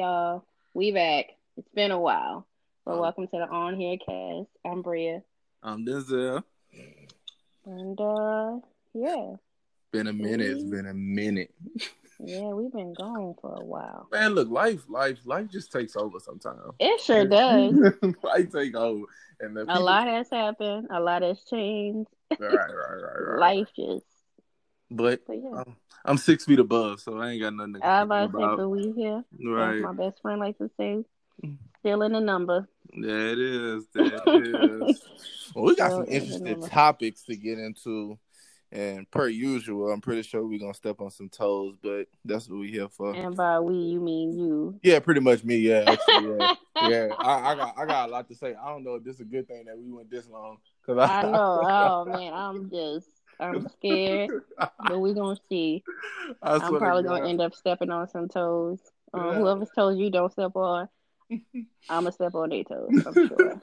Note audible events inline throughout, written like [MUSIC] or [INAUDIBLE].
Y'all, we back. It's been a while, but um, welcome to the On Here cast. I'm Bria. I'm Denzel. And uh, yeah, been a minute. It's been a minute. Yeah, we've been gone for a while. Man, look, life, life, life just takes over sometimes. It sure does. [LAUGHS] life take over, and people... a lot has happened. A lot has changed. Right, right, right, right. life just. But, but yeah. I'm, I'm, six feet above, so I ain't got nothing to I about to say, but we here. Right. my best friend likes to say, still in the number. There it is. [LAUGHS] There it is. well, we got some interesting topics to get into. And per usual, I'm pretty sure we're gonna step on some toes, but that's what we here for. And by we, you mean you? Yeah, pretty much me. Yeah, actually, yeah, [LAUGHS] yeah. I, I, got, I got a lot to say. I don't know if this is a good thing that we went this long because I, I know. [LAUGHS] oh man, I'm just, I'm [LAUGHS] scared, but we're gonna see. [LAUGHS] I'm probably gonna end up stepping on some toes. Um, yeah. Whoever's toes you don't step on, [LAUGHS] I'm gonna step on their toes. I'm sure.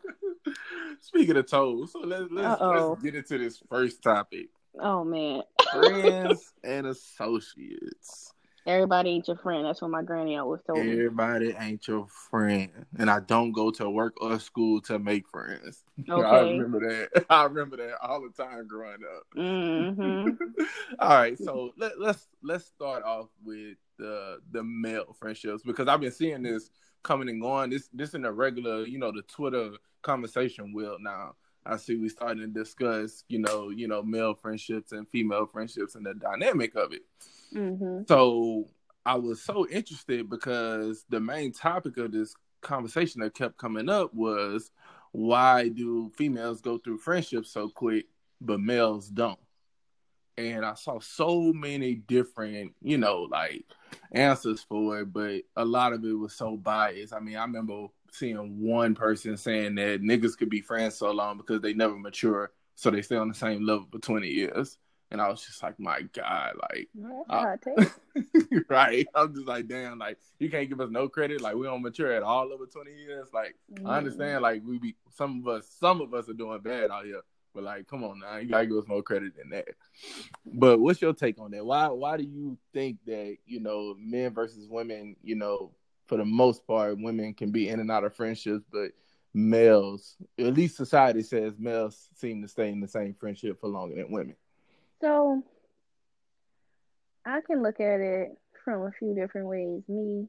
Speaking of toes, so let's let's, let's get into this first topic. Oh man. Friends and associates. Everybody ain't your friend. That's what my granny always told me. Everybody ain't your friend. And I don't go to work or school to make friends. [LAUGHS] Okay. I remember that. [LAUGHS] I remember that all the time growing up. Mm-hmm. [LAUGHS] all right, so let, let's let's start off with the the male friendships because I've been seeing this coming and going. This this in a regular, you know, the Twitter conversation wheel now. I see we starting to discuss, you know, you know, male friendships and female friendships and the dynamic of it. Mm-hmm. So I was so interested because the main topic of this conversation that kept coming up was why do females go through friendships so quick, but males don't? And I saw so many different, you know, like answers for it, but a lot of it was so biased. I mean, I remember seeing one person saying that niggas could be friends so long because they never mature, so they stay on the same level for twenty years. And I was just like, my God, like, [LAUGHS] right? I'm just like, damn, like, you can't give us no credit. Like, we don't mature at all over 20 years. Like, mm. I understand, like, we be, some of us, some of us are doing bad out here. But like, come on now, you gotta give us more credit than that. But what's your take on that? Why why do you think that, you know, men versus women, you know, for the most part, women can be in and out of friendships, but males, at least society says males seem to stay in the same friendship for longer than women. So I can look at it from a few different ways. Me,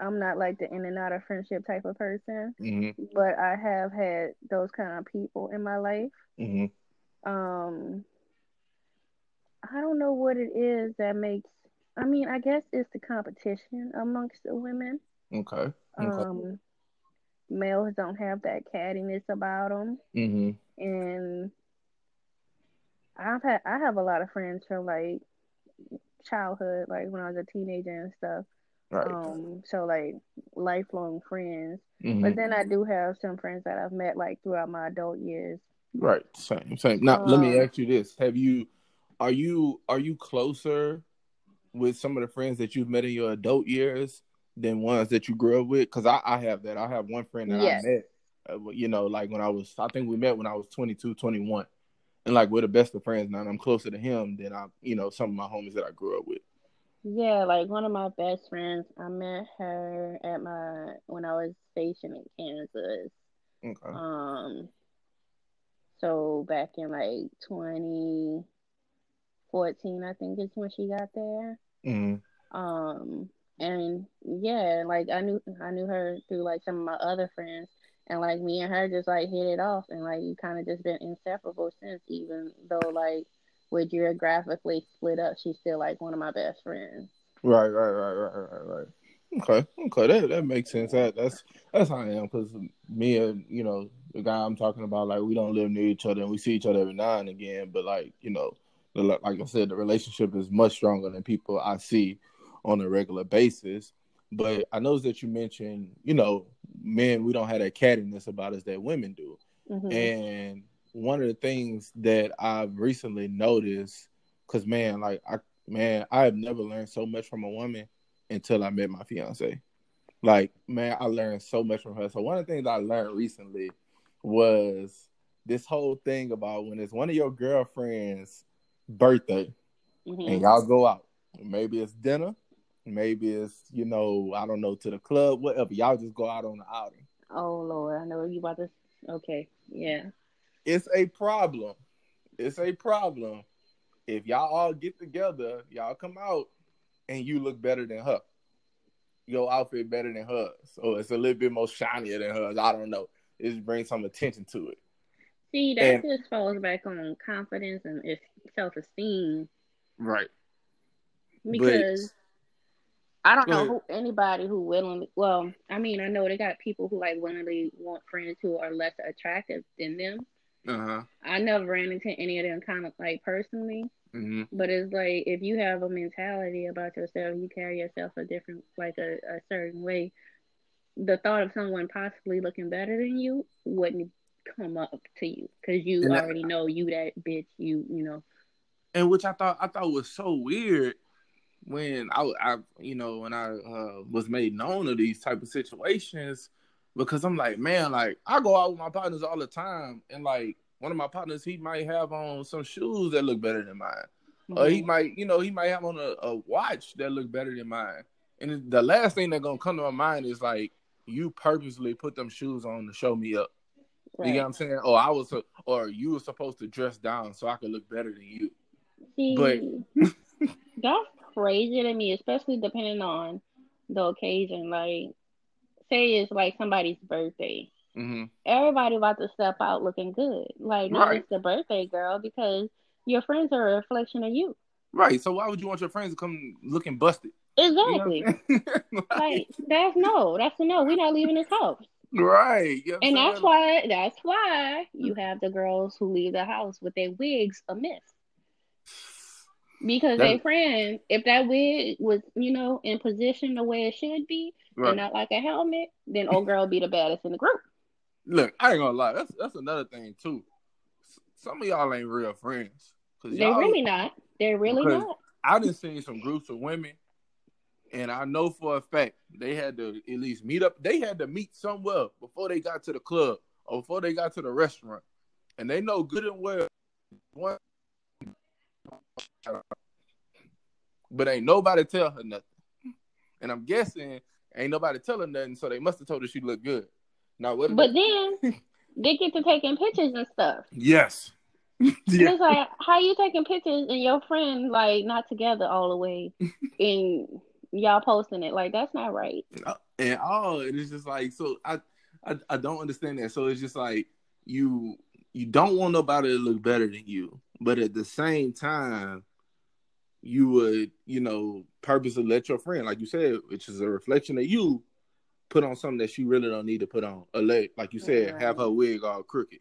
I'm not like the in and out of friendship type of person, mm-hmm. but I have had those kind of people in my life. Mm-hmm. Um, I don't know what it is that makes. I mean, I guess it's the competition amongst the women. Okay. okay. Um, males don't have that cattiness about them, mm-hmm. and I've had I have a lot of friends from like childhood, like when I was a teenager and stuff. Right. Um, so like lifelong friends. Mm-hmm. But then I do have some friends that I've met like throughout my adult years. Right. Same. Same. Now um, let me um, ask you this: Have you, are you, are you closer with some of the friends that you've met in your adult years than ones that you grew up with? Because I, I have that. I have one friend that yes. I met, uh, you know, like when I was, I think we met when I was 22, 21. And like we're the best of friends now. I'm closer to him than I, you know, some of my homies that I grew up with. Yeah, like one of my best friends, I met her at my when I was stationed in Kansas. Okay. Um. So back in like 2014, I think is when she got there. Mm-hmm. Um and yeah, like I knew I knew her through like some of my other friends, and like me and her just like hit it off, and like you kind of just been inseparable since. Even though like we're geographically split up, she's still like one of my best friends. Right, right, right, right, right, right. Okay, okay, that that makes sense. That that's that's how I am because me and you know the guy I'm talking about, like we don't live near each other and we see each other every now and again, but like you know, like I said, the relationship is much stronger than people I see on a regular basis. But I know that you mentioned, you know, men, we don't have that cattiness about us that women do. Mm-hmm. And one of the things that I've recently noticed, because man, like I man, I have never learned so much from a woman until I met my fiance. Like, man, I learned so much from her. So one of the things I learned recently was this whole thing about when it's one of your girlfriend's birthday mm-hmm. and y'all go out. Maybe it's dinner, Maybe it's you know I don't know to the club, whatever. Y'all just go out on the outing. Oh Lord, I know you about to. Okay, yeah. It's a problem. It's a problem. If y'all all get together, y'all come out, and you look better than her. Your outfit better than hers, so it's a little bit more shinier than hers. I don't know. It just brings some attention to it. See, that and, just falls back on confidence and self esteem. Right. Because I don't know who, anybody who willingly. Well, I mean, I know they got people who like willingly want friends who are less attractive than them. Uh-huh. I never ran into any of them kind of like personally. Mm-hmm. But it's like if you have a mentality about yourself, you carry yourself a different, like a, a certain way. The thought of someone possibly looking better than you wouldn't come up to you because you and already that, know you that bitch. You you know. And which I thought I thought was so weird when I, I you know when I uh, was made known of these type of situations because I'm like man like I go out with my partners all the time and like one of my partners he might have on some shoes that look better than mine mm-hmm. or he might you know he might have on a, a watch that look better than mine and the last thing that's gonna come to my mind is like you purposely put them shoes on to show me up Right. You get what I'm saying? Or I was, or you were supposed to dress down so I could look better than you. See, but [LAUGHS] that's crazy to me, especially depending on the occasion. Like, say it's like somebody's birthday. Mm-hmm. Everybody about to step out looking good. Like, not right. just the birthday girl, because your friends are a reflection of you. Right. So why would you want your friends to come looking busted? Exactly. You know [LAUGHS] like, like, that's no. That's a no. We're not leaving this house. Right. You know and that's why that's why you have the girls who leave the house with their wigs amiss. Because they friend, if that wig was, you know, in position the way it should be, right. and not like a helmet, then old girl be the baddest in the group. Look, I ain't gonna lie. That's that's another thing too. Some of y'all ain't real friends. They're really not. They're really not. I didn't see some groups of women and I know for a fact they had to at least meet up. They had to meet somewhere before they got to the club or before they got to the restaurant. And they know good and well one but ain't nobody tell her nothing. And I'm guessing ain't nobody tell her nothing, so they must have told her she looked good. Now what But they... then they get to taking pictures and stuff. Yes. [LAUGHS] yeah. It's like how you taking pictures and your friend like not together all the way and y'all posting it. Like that's not right. Uh, and all and it's just like so I, I I don't understand that. So it's just like you you don't want nobody to look better than you, but at the same time, you would you know purposely let your friend, like you said, which is a reflection of you, put on something that she really don't need to put on. A leg, like you said, right. have her wig all crooked.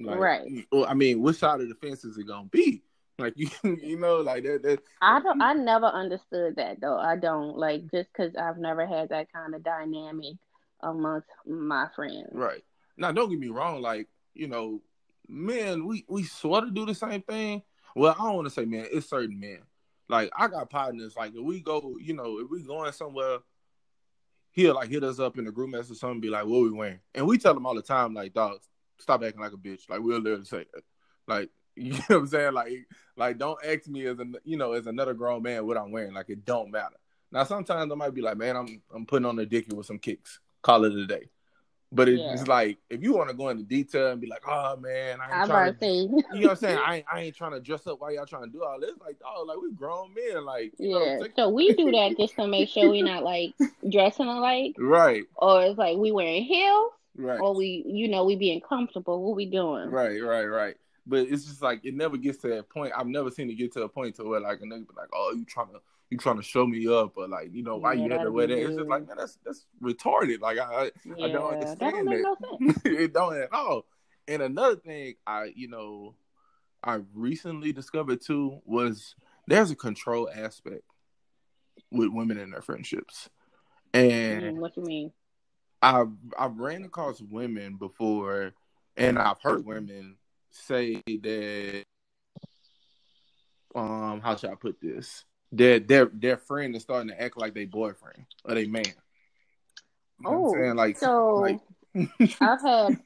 Like, right. Well, I mean, which side of the fence is it gonna be? Like [LAUGHS] you, you know, like that. that I don't. I never understood that though. I don't like just because I've never had that kind of dynamic amongst my friends. Right. Now, don't get me wrong. Like you know, men, we we sort of do the same thing. Well, I don't want to say man. It's certain men. Like I got partners. Like if we go, you know, if we going somewhere, he'll like hit us up in the group message or something, be like, "What we wearing?" And we tell him all the time, like, "Dog, stop acting like a bitch." Like we'll literally say, like [LAUGHS] You know what I'm saying? Like, like don't ask me as a you know as another grown man what I'm wearing. Like it don't matter. Now sometimes I might be like, man, I'm I'm putting on a dicky with some kicks. Call it a day. But it's yeah. like if you want to go into detail and be like, oh man, I ain't I'm trying to, you know what I'm saying? [LAUGHS] I ain't, I ain't trying to dress up while y'all trying to do all this. Like, oh, like we grown men, like yeah. so we do that just to make sure we're not like [LAUGHS] dressing alike, right? Or it's like we wearing heels, right? Or we, you know, we being comfortable. What we doing? Right, right, right. But it's just like it never gets to that point. I've never seen it get to a point to where like a nigga be like, "Oh, you trying to you trying to show me up?" Or like, you know, why yeah, you had to wear that? It's just like, man, that's that's retarded. Like I yeah, I don't understand that. Don't no [LAUGHS] it don't at all. And another thing I you know I recently discovered too was there's a control aspect with women in their friendships. And mm, what you mean? I've I've ran across women before and I've heard women say that um how should I put this? That their their friend is starting to act like they boyfriend or they man. You know oh, like so like... [LAUGHS] I've had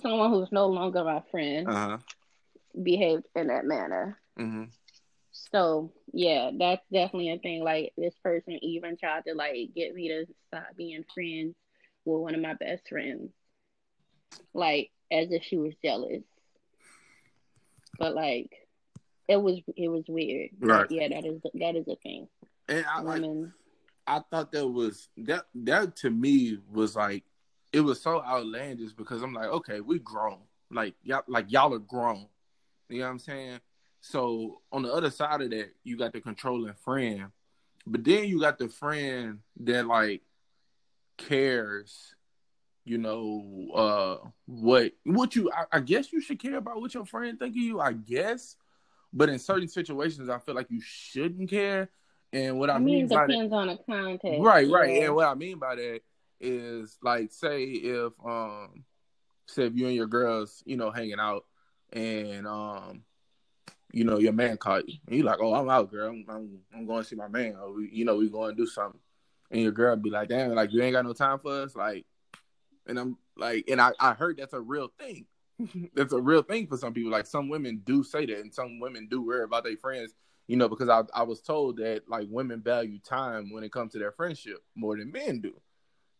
someone who's no longer my friend uh-huh. behaved in that manner. Mm-hmm. So yeah, that's definitely a thing. Like this person even tried to like get me to stop being friends with one of my best friends, like as if she was jealous. But like, it was it was weird. Right. Yeah, that is that is a thing. And I like I thought that was that that to me was like it was so outlandish because I'm like, okay, we grown. Like y'all like y'all are grown. You know what I'm saying? So on the other side of that, you got the controlling friend. But then you got the friend that like cares, you know, uh what what you I, I guess you should care about what your friend think of you, I guess. But in certain situations I feel like you shouldn't care. And what I, I mean, mean by that depends on the context. Right, right. yeah. And what I mean by that is like say if um say if you and your girls, you know, hanging out and um you know, your man caught you. And you like, oh, I'm out, girl. I'm, I'm, I'm going to see my man. Or we, you know, we going to do something. And your girl be like, damn, like you ain't got no time for us. Like, and I'm like, and I, I heard that's a real thing. [LAUGHS] that's a real thing for some people. Like some women do say that, and some women do worry about their friends. You know, because I, I was told that like women value time when it comes to their friendship more than men do.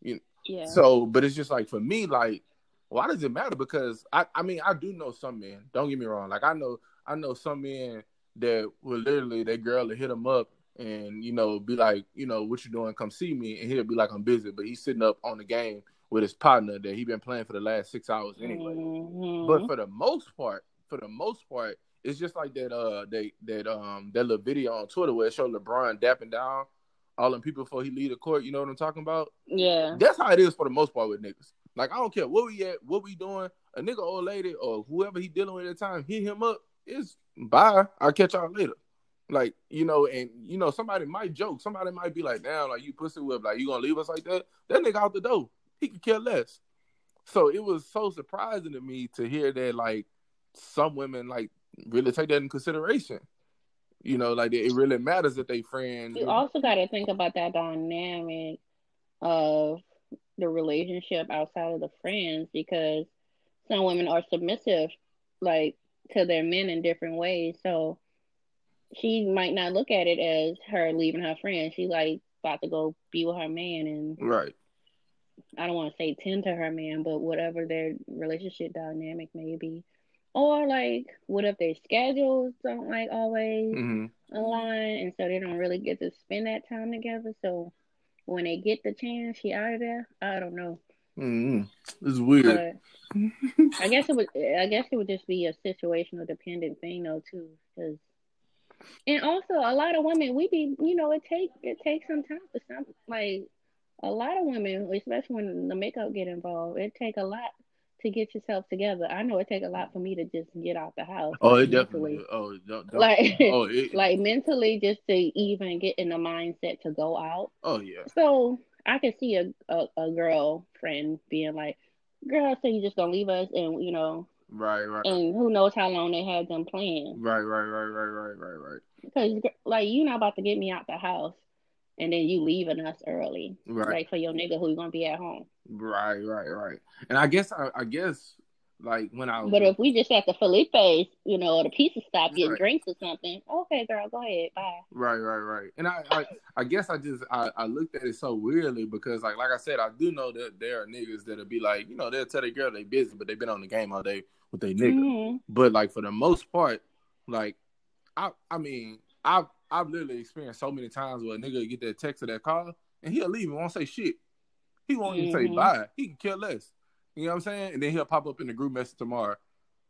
You Yeah. So, but it's just like for me, like, why does it matter? Because I, I mean, I do know some men. Don't get me wrong. Like, I know, I know some men that will literally that girl will hit him up and you know be like, you know, what you doing? Come see me, and he'll be like, I'm busy, but he's sitting up on the game with his partner that he been playing for the last six hours anyway. Mhm. But for the most part, for the most part, it's just like that. Uh, they that um that little video on Twitter where it showed LeBron dapping down all them people before he leave the court. You know what I'm talking about? yeah. That's how it is for the most part with niggas. Like I don't care what we at, what we doing. A nigga, old lady, or whoever he dealing with at the time, hit him up. It's bye. I'll catch y'all later. Like you know, and you know, somebody might joke. Somebody might be like, "Damn, like you pussy whip, like you gonna leave us like that?" That nigga out the door. He could care less. So it was so surprising to me to hear that like some women like really take that in consideration. You know, like it really matters that they friends. You also got to think about that dynamic of the relationship outside of the friends because some women are submissive, like to their men in different ways. So she might not look at it as her leaving her friend. She like about to go be with her man, and right. I don't want to say tend to her man, but whatever their relationship dynamic may be. Or like, what if their schedules don't like always hmm align, and so they don't really get to spend that time together. So when they get the chance, she out of there. I don't know, hmm It's weird. but I guess it would. I guess it would just be a situational dependent thing though too, because. And also, a lot of women, we be, you know, it take it takes some time for some, like a lot of women, especially when the makeup get involved, it take a lot to get yourself together. I know it take a lot for me to just get out the house. Oh, like, it definitely. mentally. Oh, don't, don't, like oh, it, [LAUGHS] like mentally just to even get in the mindset to go out. oh yeah. So I can see a, a, a girlfriend being like, Girl, so you just gonna leave us and you know, Right, right, and who knows how long they had them planned. right, right, right, right, right, right, right, Because like you're not about to get me out the house and then you leaving us early. right, Like for your nigga who's gonna be at home. right, right, right. And I guess, I, I guess, like when I But if we just at the Felipe's, you know, or the pizza stop getting Right. drinks or something, okay, girl, go ahead, bye. right, right, right. And I, I, I guess I just, I, I looked at it so weirdly because, like, like I said, I do know that there are niggas that'll be like, you know, they'll tell their girl they busy, but they've been on the game all day with their nigga. Mhm. But like for the most part, like I I mean, I've I've literally experienced so many times where a nigga get that text or that call and he'll leave and won't say shit. He won't even say Mhm. bye. He can care less. You know what I'm saying? And then he'll pop up in the group message tomorrow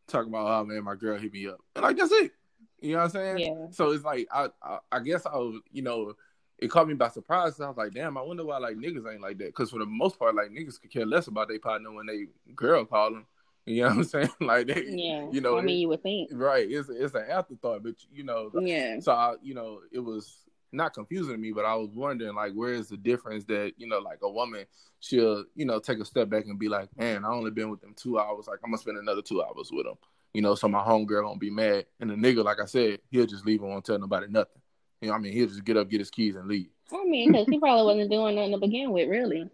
talking about oh man, my girl hit me up. And like that's it. You know what I'm saying? Yeah. So it's like I, I I guess I was, you know, it caught me by surprise. I was like, damn, I wonder why like niggas ain't like that. Because for the most part, like niggas could care less about their partner when they girl call them. You know what I'm saying? [LAUGHS] Like they, Yeah. you know, I mean you would think. right? It's it's an afterthought, but you know, Yeah. so I, you know, it was not confusing to me, but I was wondering like, where is the difference that you know, like a woman, she'll you know take a step back and be like, man, I only been with them two hours, like I'm gonna spend another two hours with them, you know, so my homegirl won't be mad, and the nigga, like I said, he'll just leave and won't tell nobody nothing. You know, I mean, he'll just get up, get his keys, and leave. I mean, because he probably wasn't doing nothing to begin with, really.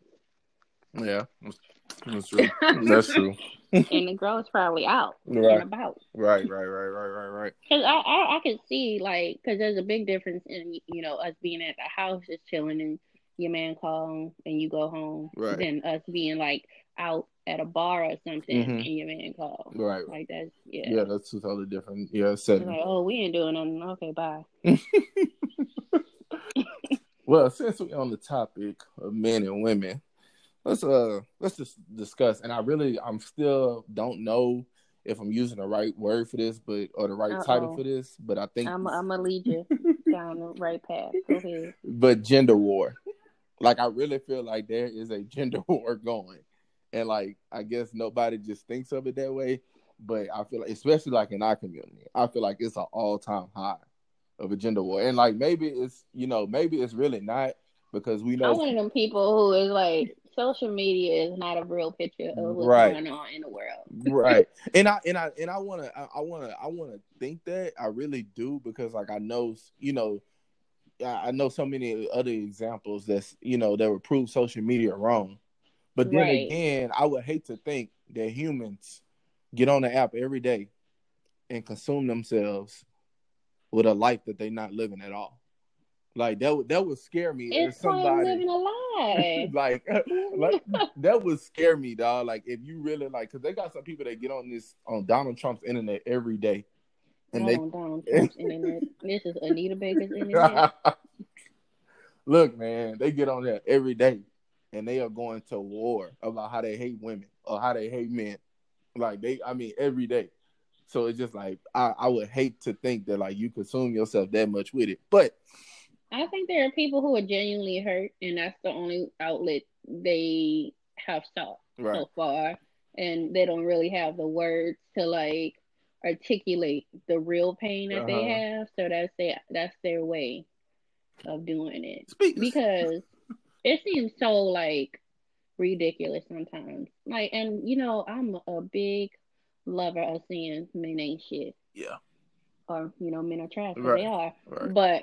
Yeah, that's, that's true. that's true. [LAUGHS] and the girl is probably out [LAUGHS] Right. and about. Right, right, right, right, right, right. Cause I, I I could see like because there's a big difference in you know us being at the house just chilling and your man call and you go home Right. than us being like out at a bar or something Mhm. and your man call. Right. Like that's yeah. Yeah, that's totally different. Yeah, setting. like oh we ain't doing nothing. Okay, bye. [LAUGHS] Well, since we're on the topic of men and women, let's uh let's just discuss. And I really, I'm still don't know if I'm using the right word for this, but or the right title Uh-oh. for this. But I think, I'm I'm gonna lead you [LAUGHS] down the right path. Go ahead. but gender war. Like I really feel like there is a gender [LAUGHS] war going, and like I guess nobody just thinks of it that way. But I feel like, especially like in our community, I feel like it's an all time high of a gender war, and like maybe it's you know maybe it's really not because we I'm know one of them people who is like social media is not a real picture of what's Right. going on in the world. right [LAUGHS] and i and i and i want to i want to i want to think that i really do because like i know you know i I know so many other examples that's you know that would prove social media wrong but then Right. again i would hate to think that humans get on the app every day and consume themselves with a life that they're not living at all like that would that would scare me It's somebody living a [LAUGHS] lie. like, [LAUGHS] like that would scare me, dog. Like if you really like, because they got some people that get on this on Donald Trump's internet every day, and Not on Donald Trump's internet. [LAUGHS] This is Anita Baker's internet. they look, man, they get on there every day, and they are going to war about how they hate women or how they hate men. Like they, I mean, every day. So it's just like I, I would hate to think that like you consume yourself that much with it, but I think there are people who are genuinely hurt, and that's the only outlet they have sought right, so far, and they don't really have the words to like articulate the real pain that they Uh-huh. have. So that's their that's their way of doing it. because it seems so like ridiculous sometimes. Like, and you know, I'm a big lover of seeing men ain't shit, yeah, or you know, men are trash. Right. They are, right. but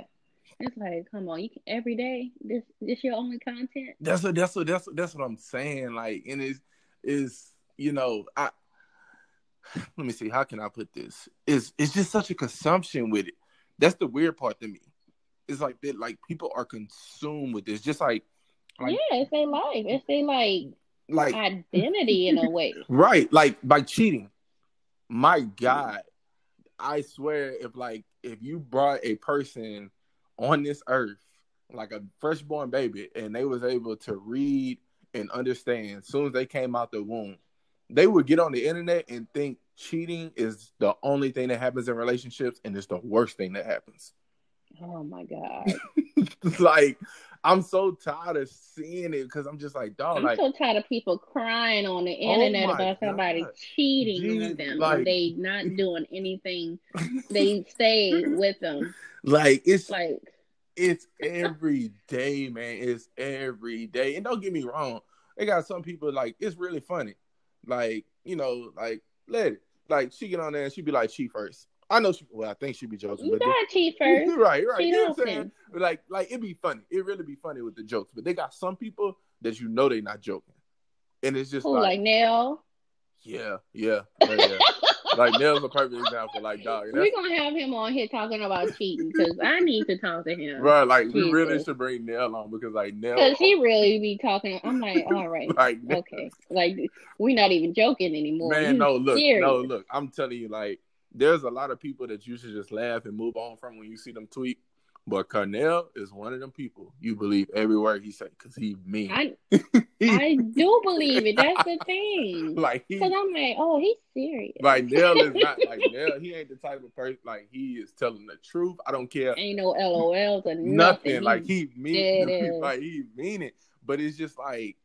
it's like, come on, you can, every day. This this your only content. That's what that's what that's what that's what I'm saying. Like, and it's is you know, I [SIGHS] let me see, how can I put this? Is it's just such a consumption with it. That's the weird part to me. It's like that like people are consumed with this. Just like Like- yeah, it's their life. It's their like like identity in a [LAUGHS] way. right, like by cheating. My God, I swear if like if you brought a person on this earth, like a firstborn baby, and they was able to read and understand as soon as they came out the womb, they would get on the internet and think cheating is the only thing that happens in relationships and it's the worst thing that happens. Oh my [LAUGHS] god, like I'm so tired of seeing it because I'm just like, dog, I'm like so tired of people crying on the Oh internet my about somebody God. cheating Gee, on them like- they not [LAUGHS] doing anything. They stay with them. like it's Like it's every day, man. It's every day. And don't get me wrong, they got some people like it's really funny. Like, you know, like let it. Like she get on there and she be like, she first. I know she well, I think she be joking, you gotta cheat [LAUGHS] first. right, right. Cheat You know what I'm saying? Like, like it'd be funny. It really be funny with the jokes. But they got some people that you know they not joking. And it's just like, like Nell? yeah, yeah, yeah, yeah. [LAUGHS] like Nell's a perfect example. Like, dog, We're gonna have him on here talking about cheating because I need to talk to him. Right, like we really should bring Nell on because like Nell, Because he really be talking. I'm like, all right, [LAUGHS] like okay. Like we're not even joking anymore. man, no, look, serious. no, look. I'm telling you, like, there's a lot of people that you should just laugh and move on from when you see them tweet. But Cornell is one of them people you believe every word he said because he mean. I [LAUGHS] I do believe it. That's the thing. [LAUGHS] like Because I'm like, oh, he's serious. like Nell is not like [LAUGHS] Nell. He ain't the type of person like he is telling the truth. I don't care Ain't no LOLs or nothing. nothing. Like he mean, ass. like he mean it. But it's just like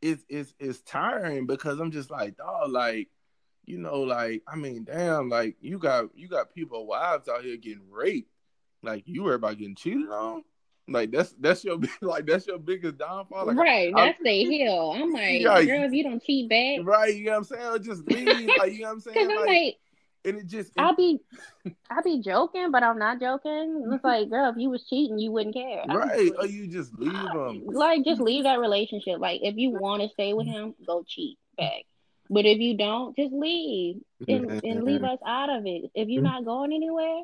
it's it's it's tiring because I'm just like, dog, like you know, like I mean, damn, like you got you got people wives out here getting raped. Like you worry about getting cheated on. Like that's that's your [LAUGHS] like that's your biggest downfall. Like, right, I- that's the hill. I'm like, [LAUGHS] Yeah, girl, if you don't cheat back, right? You know what I'm saying? Or just leave. like you know what I'm [LAUGHS] saying? because I'm Like, and it just I'll be, I'll be joking, but I'm not joking. It's like, girl, if you was cheating, you wouldn't care. Right? Or you just leave them. like just leave that relationship. Like if you want to stay with him, go cheat back. But if you don't, just leave and, and leave us out of it. If you're not going anywhere,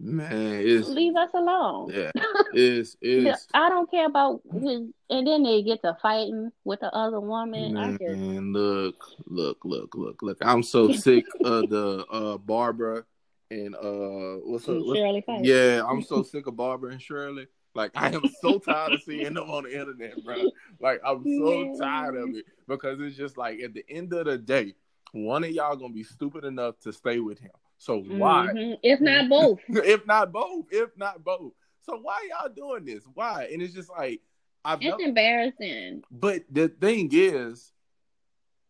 Man, leave us alone. yeah, [LAUGHS] it's it's I don't care about and then they get to fighting with the other woman. I just man, look, look, look, look, look. I'm so sick of the uh Barbara and uh what's up? What's, Shirley fight. yeah, I'm [LAUGHS] so sick of Barbara and Shirley. Like I am so tired of seeing them on the internet, bro. Like I'm so tired of it because it's just like at the end of the day, one of y'all gonna be stupid enough to stay with him. So why? Mhm. If not both. [LAUGHS] if not both, if not both. So why y'all doing this? Why? And it's just like I've It's embarrassing. but the thing is,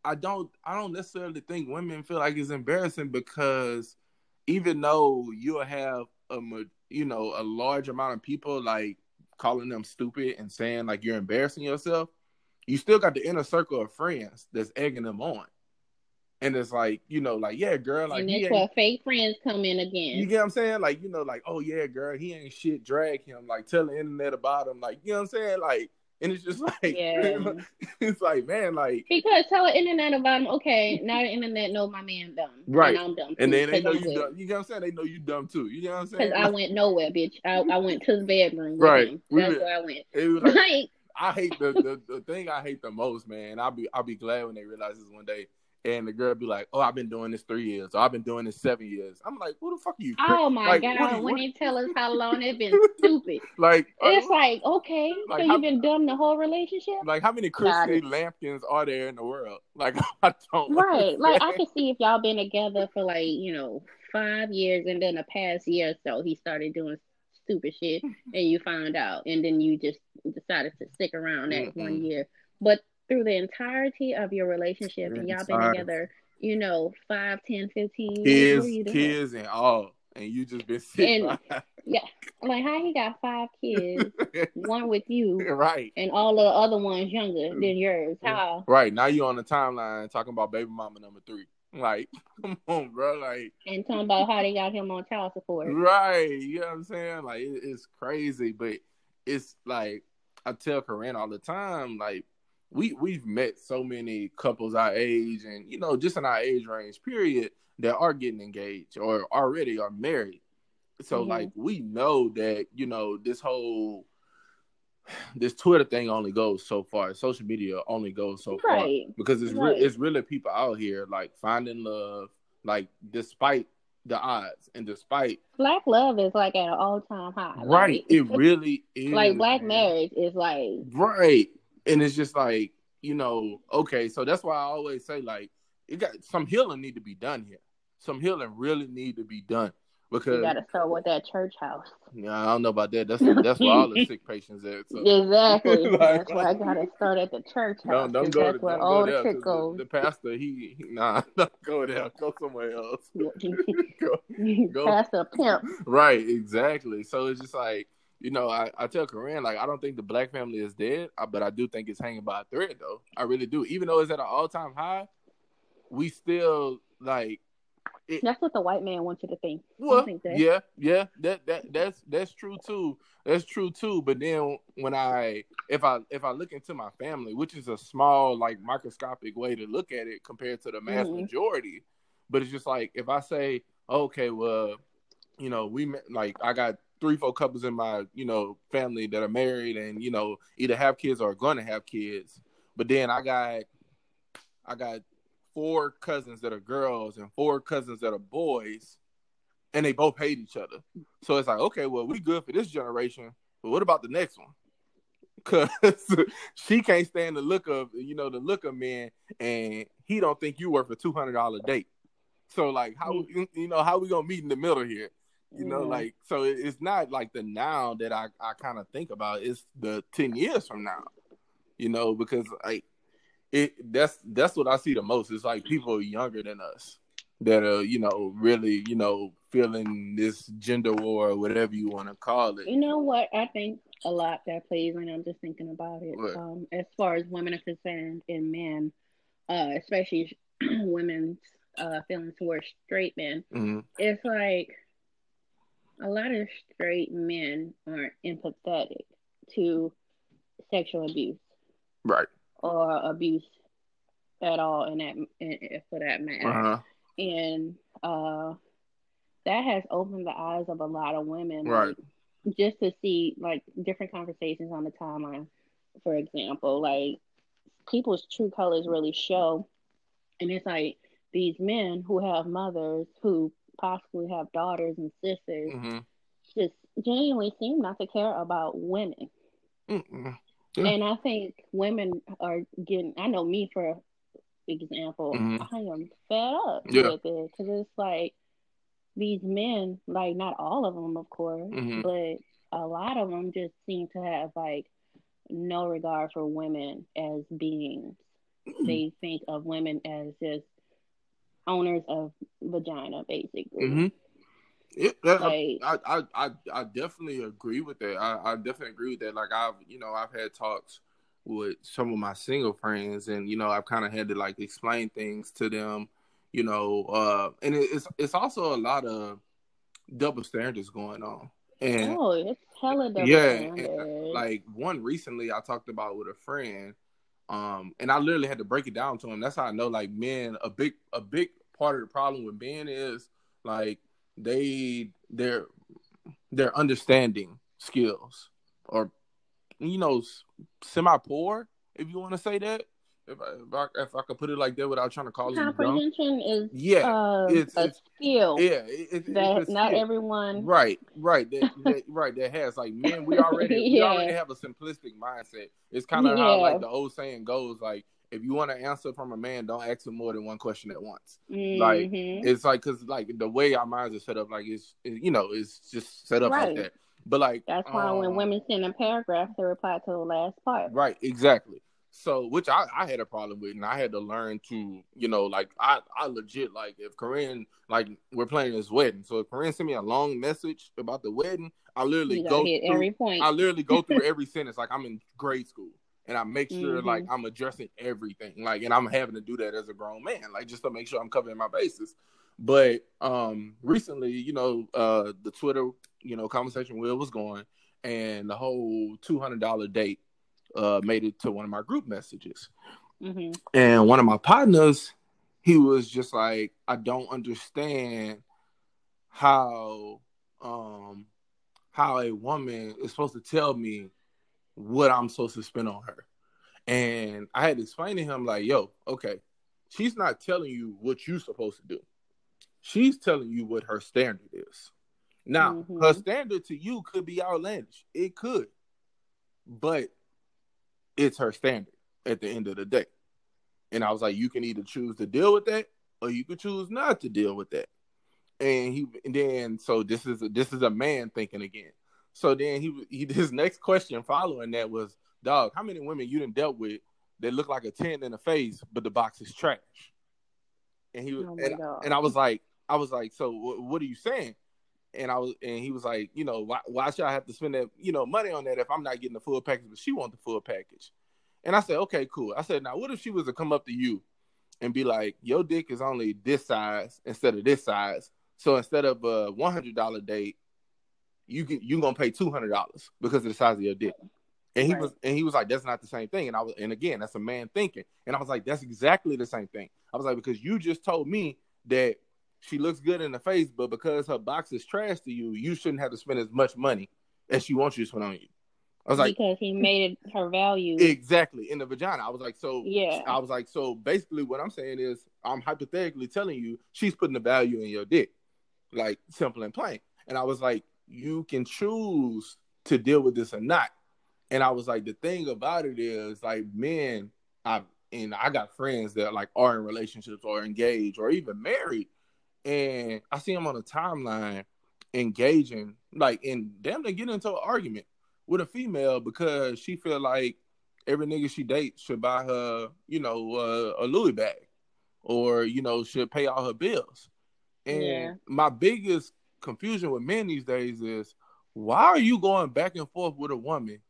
I don't I don't necessarily think women feel like it's embarrassing because even though you'll have a you know a large amount of people like calling them stupid and saying like you're embarrassing yourself, you still got the inner circle of friends that's egging them on. And it's like, you know, like, yeah, girl, like and that's where fake friends come in again. you get what I'm saying? Like, you know, like, oh yeah, girl, he ain't shit, drag him, like tell the internet about him, like, you know what I'm saying? Like, and it's just [LAUGHS] like Yeah. [LAUGHS] it's like, man, like Because tell the internet about him, okay, now the internet know my man dumb. Right. And I'm dumb. and then they know I'm you with- dumb. You get what I'm saying? They know you dumb too. You get what I'm saying? Because I went nowhere, bitch. I, I went to the bedroom. Right. We That's where I went. It was like, [LAUGHS] Like, I hate the, the the thing I hate the most, man. I'll be I'll be glad when they realize this one day. And the girl be like, "Oh, I've been doing this three years. Or I've been doing this seven years." I'm like, "Who the fuck are you?" oh my Like, God, you- when what- they tell us how long they've been [LAUGHS] stupid. Like, It's uh, like, okay, Like, so how- you've been dumb the whole relationship? like how many Got Christy. Lampkins are there in the world? Like, [LAUGHS] I don't Right. Like, I understand. can see if y'all been together for like, you know, five years and then the past year or so he started doing stupid shit [LAUGHS] and you found out and then you just decided to stick around that one Mm-mm. year. But through the entirety of your relationship and y'all been together, you know, five, ten, fifteen years, kids, what are you doing? kids, and all, and you just been sitting And- Like how he got five kids, [LAUGHS] one with you right, and all the other ones younger than mm. yours. Mm. How? right. Now you on the timeline talking about baby mama number three. [LAUGHS] Like, come on, bro. Like, And talking about how they got him on child support. right. You know what I'm saying? Like, it, it's crazy, but it's like I tell Corinne all the time. Like, we we've met so many couples our age, and you know, just in our age range, period, that are getting engaged or already are married. So Mhm. like we know that you know this whole this Twitter thing only goes so far. Social media only goes so far because it's Right. re- it's really people out here like finding love, like despite the odds and despite Black love is like at an all time high. right, Like, it really is [LAUGHS] like black marriage is like right, and it's just like you know, okay, so that's why I always say like it got some healing need to be done here. Some healing really need to be done because you gotta start with that church house. yeah, I don't know about that. That's that's where all the sick patients at. So. [LAUGHS] Exactly. [LAUGHS] Like- that's why I gotta start at the church house. Don't don't go. that's To, where all the 'cause goes. The, the pastor, he, he nah, [LAUGHS] don't go there. Go somewhere else. Go- go. Pastor pimp. Right, exactly. So it's just like you know, I, I tell Corinne like I don't think the black family is dead, but I do think it's hanging by a thread though. I really do. Even though it's at an all time high, we still like That's what the white man wants you to think. Well, think yeah, yeah, that that that's that's true too. That's true too. But then when I if I if I look into my family, which is a small like microscopic way to look at it compared to the mass Mhm. majority, but it's just like if I say, okay, well, you know, we like I got three, four couples in my you know family that are married and you know either have kids or are going to have kids, but then I got I got four cousins that are girls and four cousins that are boys and they both hate each other. So it's like, okay, well, we good for this generation, but what about the next one? [LAUGHS] Cause [LAUGHS] she can't stand the look of you know the look of men, and he don't think you worth a two hundred dollar date. So like, how mm. you know how we gonna meet in the middle here? You know, Mhm. like so it's not like the now that I I kind of think about. It's the ten years from now. You know, because like it that's that's what I see the most. It's like people younger than us that are you know really you know feeling this gender war or whatever you want to call it. You know what? I think a lot that plays when I'm just thinking about it. Um, as far as women are concerned and men, uh, especially [CLEARS THROAT] women's uh, feelings towards straight men, Mhm. it's like a lot of straight men aren't empathetic to sexual abuse Right. or abuse at all and that in, for that matter. Uh-huh. And uh, that has opened the eyes of a lot of women, Right. like, just to see like different conversations on the timeline. For example, like people's true colors really show, and it's like these men who have mothers who possibly have daughters and sisters Mhm. just genuinely seem not to care about women. Yeah. And I think women are getting, I know me for example, Mhm. I am fed up Yeah. with it because it's like these men, like not all of them, of course, Mhm. but a lot of them just seem to have like no regard for women as beings. Mm. They think of women as just owners of vagina, basically. Mm-hmm. Yeah, that, Like- I, I, I, I definitely agree with that. I, I definitely agree with that. Like I've, you know, I've had talks with some of my single friends, and you know, I've kind of had to like explain things to them, you know, uh, and it, it's it's also a lot of double standards going on, and Oh, it's hella double yeah, and, like one recently I talked about with a friend, um, and I literally had to break it down to him. That's how I know like men a big a big part of the problem with men is like they their their understanding skills or you know semi poor if you want to say that if I, if I if I could put it like that without trying to call it comprehension is Yeah, uh, it's- a it's- skill yeah, it, it, that it's not skill. everyone. Right, right, that, that, right. That has like man We [LAUGHS] already we already have a simplistic mindset. It's kind of how like the old saying goes. Like if you want to answer from a man, don't ask him more than one question at once. Like, Mhm. It's like because like the way our minds are set up, like it's it- you know it's just set up Right. like that. But like That's why when um, women send a paragraph, they reply to the last part. Right, exactly. So, which I, I had a problem with, and I had to learn to, you know, like I, I legit like if Corinne, like we're planning this wedding, so if Corinne sent me a long message about the wedding, I literally go through, every point. I literally go through [LAUGHS] every sentence like I'm in grade school, and I make sure Mhm. like I'm addressing everything, like, and I'm having to do that as a grown man, like just to make sure I'm covering my bases. But um recently, you know, uh the Twitter, you know, conversation wheel was going, and the whole two hundred dollar date uh made it to one of my group messages. hmm And one of my partners, he was just like, I don't understand how um how a woman is supposed to tell me what I'm supposed to spend on her. And I had to explain to him, like, yo, okay, she's not telling you what you're supposed to do. She's telling you what her standard is. Now, Mhm. her standard to you could be outlandish. It could. But it's her standard at the end of the day. And I was like, you can either choose to deal with that or you could choose not to deal with that. And he and then so this is a, this is a man thinking again. So then he he [LAUGHS] his next question following that was, dog, how many women you done dealt with that look like a 10 in the face, but the box is trash? And he was Oh and, God. and I was like, I was like, so wh- what are you saying? And I was, and he was like, you know, why, why should I have to spend that, you know, money on that if I'm not getting the full package? But she want the full package. And I said, okay, cool. I said, now what if she was to come up to you and be like, your dick is only this size instead of this size. So instead of a one hundred dollar date, you can you gonna pay two hundred dollars because of the size of your dick. And he Right. was and he was like, that's not the same thing. And I was and again, that's a man thinking. And I was like, that's exactly the same thing. I was like, because you just told me that she looks good in the face, but because her box is trash to you, you shouldn't have to spend as much money as she wants you to spend on you. I was like, because he made it her value. exactly in the vagina. I was like, so Yeah. I was like, so basically, what I'm saying is, I'm hypothetically telling you, she's putting the value in your dick, like simple and plain. And I was like, you can choose to deal with this or not. And I was like, the thing about it is, like, men, I and I got friends that like are in relationships or engaged or even married, and I see them on the timeline engaging, like, and damn, they get into an argument with a female because she feel like every nigga she dates should buy her, you know, uh, a Louis bag, or you know, should pay all her bills. And Yeah. my biggest confusion with men these days is why are you going back and forth with a woman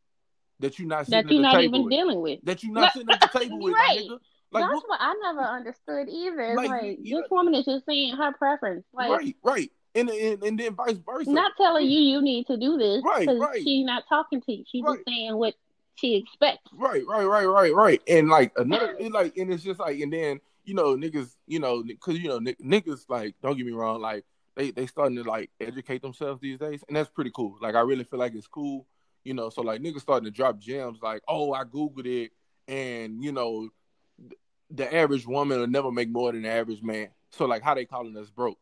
that you're not sitting that you're not even with? dealing with. that you're not sitting at the table with, Right. nigga? Like, That's what, what I never understood either. Like, like, you- this woman is just saying her preference. Like right, right, and, and and then vice versa. not telling you you need to do this Right, right. she's not talking to you. She's Right. just saying what she expects. Right, right, right, right, right. And like another, like, and it's just like, and then you know, niggas, you know, because you know, niggas like, don't get me wrong, like they they starting to like educate themselves these days, and that's pretty cool. Like I really feel like it's cool, you know. So like niggas starting to drop gems, like, oh, I googled it, and you know, the average woman will never make more than the average man. So like, how they calling us broke?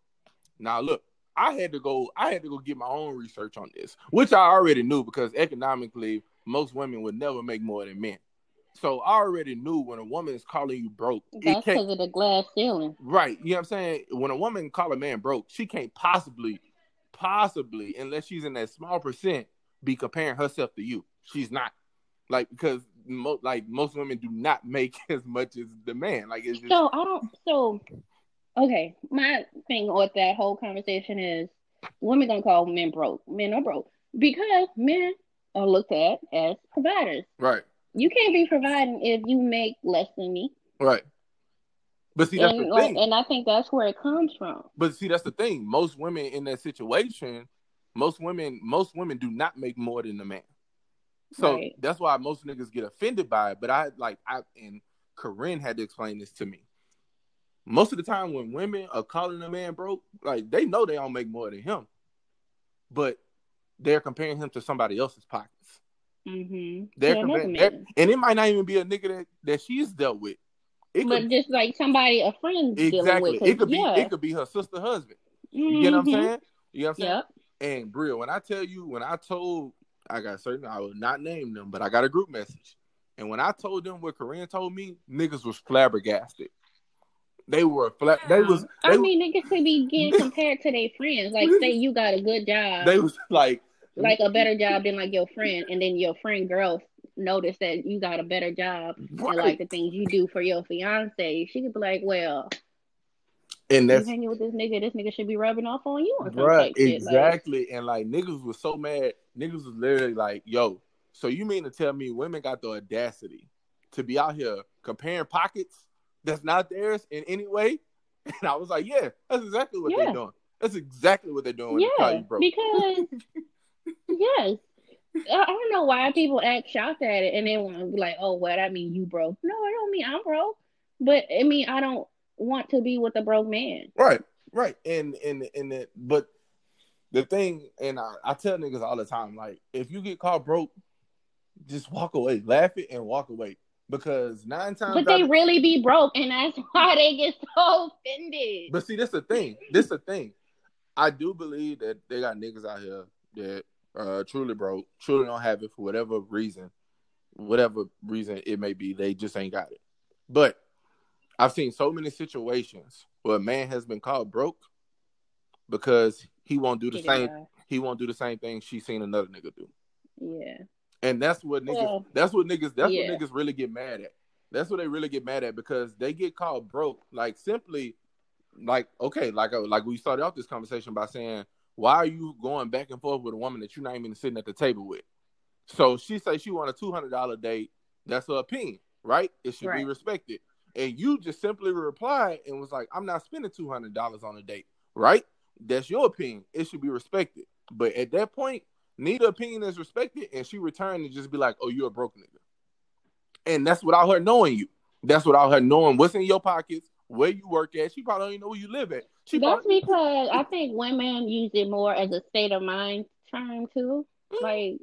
Now look, I had to go. I had to go get my own research on this, which I already knew because economically, most women would never make more than men. So I already knew when a woman is calling you broke. That's because of the glass ceiling. Right. You know what I'm saying? When a woman call a man broke, she can't possibly, possibly, unless she's in that small percent, be comparing herself to you. She's not. Like because mo- like most women do not make [LAUGHS] as much as the man. Like it's just... so I don't so okay. My thing with that whole conversation is women gonna call men broke. Men are broke because men are looked at as providers. Right. You can't be providing if you make less than me. Right. But see, that's and, the thing. And I think that's where it comes from. But see, that's the thing. Most women in that situation, most women, most women do not make more than the man. So right. that's why most niggas get offended by it. But I like I and Corinne had to explain this to me. Most of the time when women are calling a man broke, like they know they don't make more than him. But they're comparing him to somebody else's pockets. Mm-hmm. They're comparing, and it might not even be a nigga that, that she's dealt with. It but could, just like somebody, a friend, exactly. With, it could be, yeah. it could be her sister husband. Mm-hmm. You get what I'm Mm-hmm. saying? You know what I'm saying? Yep. And Bria, when I tell you, when I told, I got certain, I will not name them, but I got a group message, and when I told them what Corinne told me, niggas was flabbergasted. They were flat. They was. They I mean, niggas could be getting compared to their friends. Like, [LAUGHS] say you got a good job. They was like, like a better job than like your friend, and then your friend girl notice that you got a better job right. and like the things you do for your fiance. She could be like, well. And that's hanging with this nigga. This nigga should be rubbing off on you, right? Exactly. Like, and like niggas was so mad. Niggas was literally like, "Yo, so you mean to tell me women got the audacity to be out here comparing pockets that's not theirs in any way?" [LAUGHS] And I was like, "Yeah, that's exactly what yeah. they're doing. That's exactly what they're doing yeah, they call you broke." Because [LAUGHS] yes, I don't know why people act shocked at it and they want to be like, "Oh, what? I mean you broke?" No, I don't mean I'm broke, but I mean I don't want to be with a broke man. Right, right, and and and the, but the thing, and I, I tell niggas all the time, like if you get caught broke, just walk away, laugh it, and walk away. Because nine times, but they really be broke, and that's [LAUGHS] why they get so offended. But see, this the thing. This the thing. I do believe that they got niggas out here that uh, truly broke, truly don't have it for whatever reason, whatever reason it may be, they just ain't got it. But I've seen so many situations where a man has been called broke because he won't do the same. He won't do the same thing she's seen another nigga do. Yeah. And that's what niggas. Well, that's what niggas. That's yeah. what niggas really get mad at. That's what they really get mad at because they get called broke, like simply, like okay, like uh, like we started off this conversation by saying why are you going back and forth with a woman that you're not even sitting at the table with? So she says she want a two hundred dollar date. That's her opinion, right? It should Right. be respected. And you just simply replied and was like, "I'm not spending two hundred dollars on a date, right? That's your opinion. It should be respected." But at that point, neither opinion is respected, and she returned and just be like, "Oh, you're a broke nigga." And that's without her knowing you. That's without her knowing what's in your pockets, where you work at. She probably don't even know where you live at. She That's probably, because I think women use it more as a state of mind term too. Mm. Like,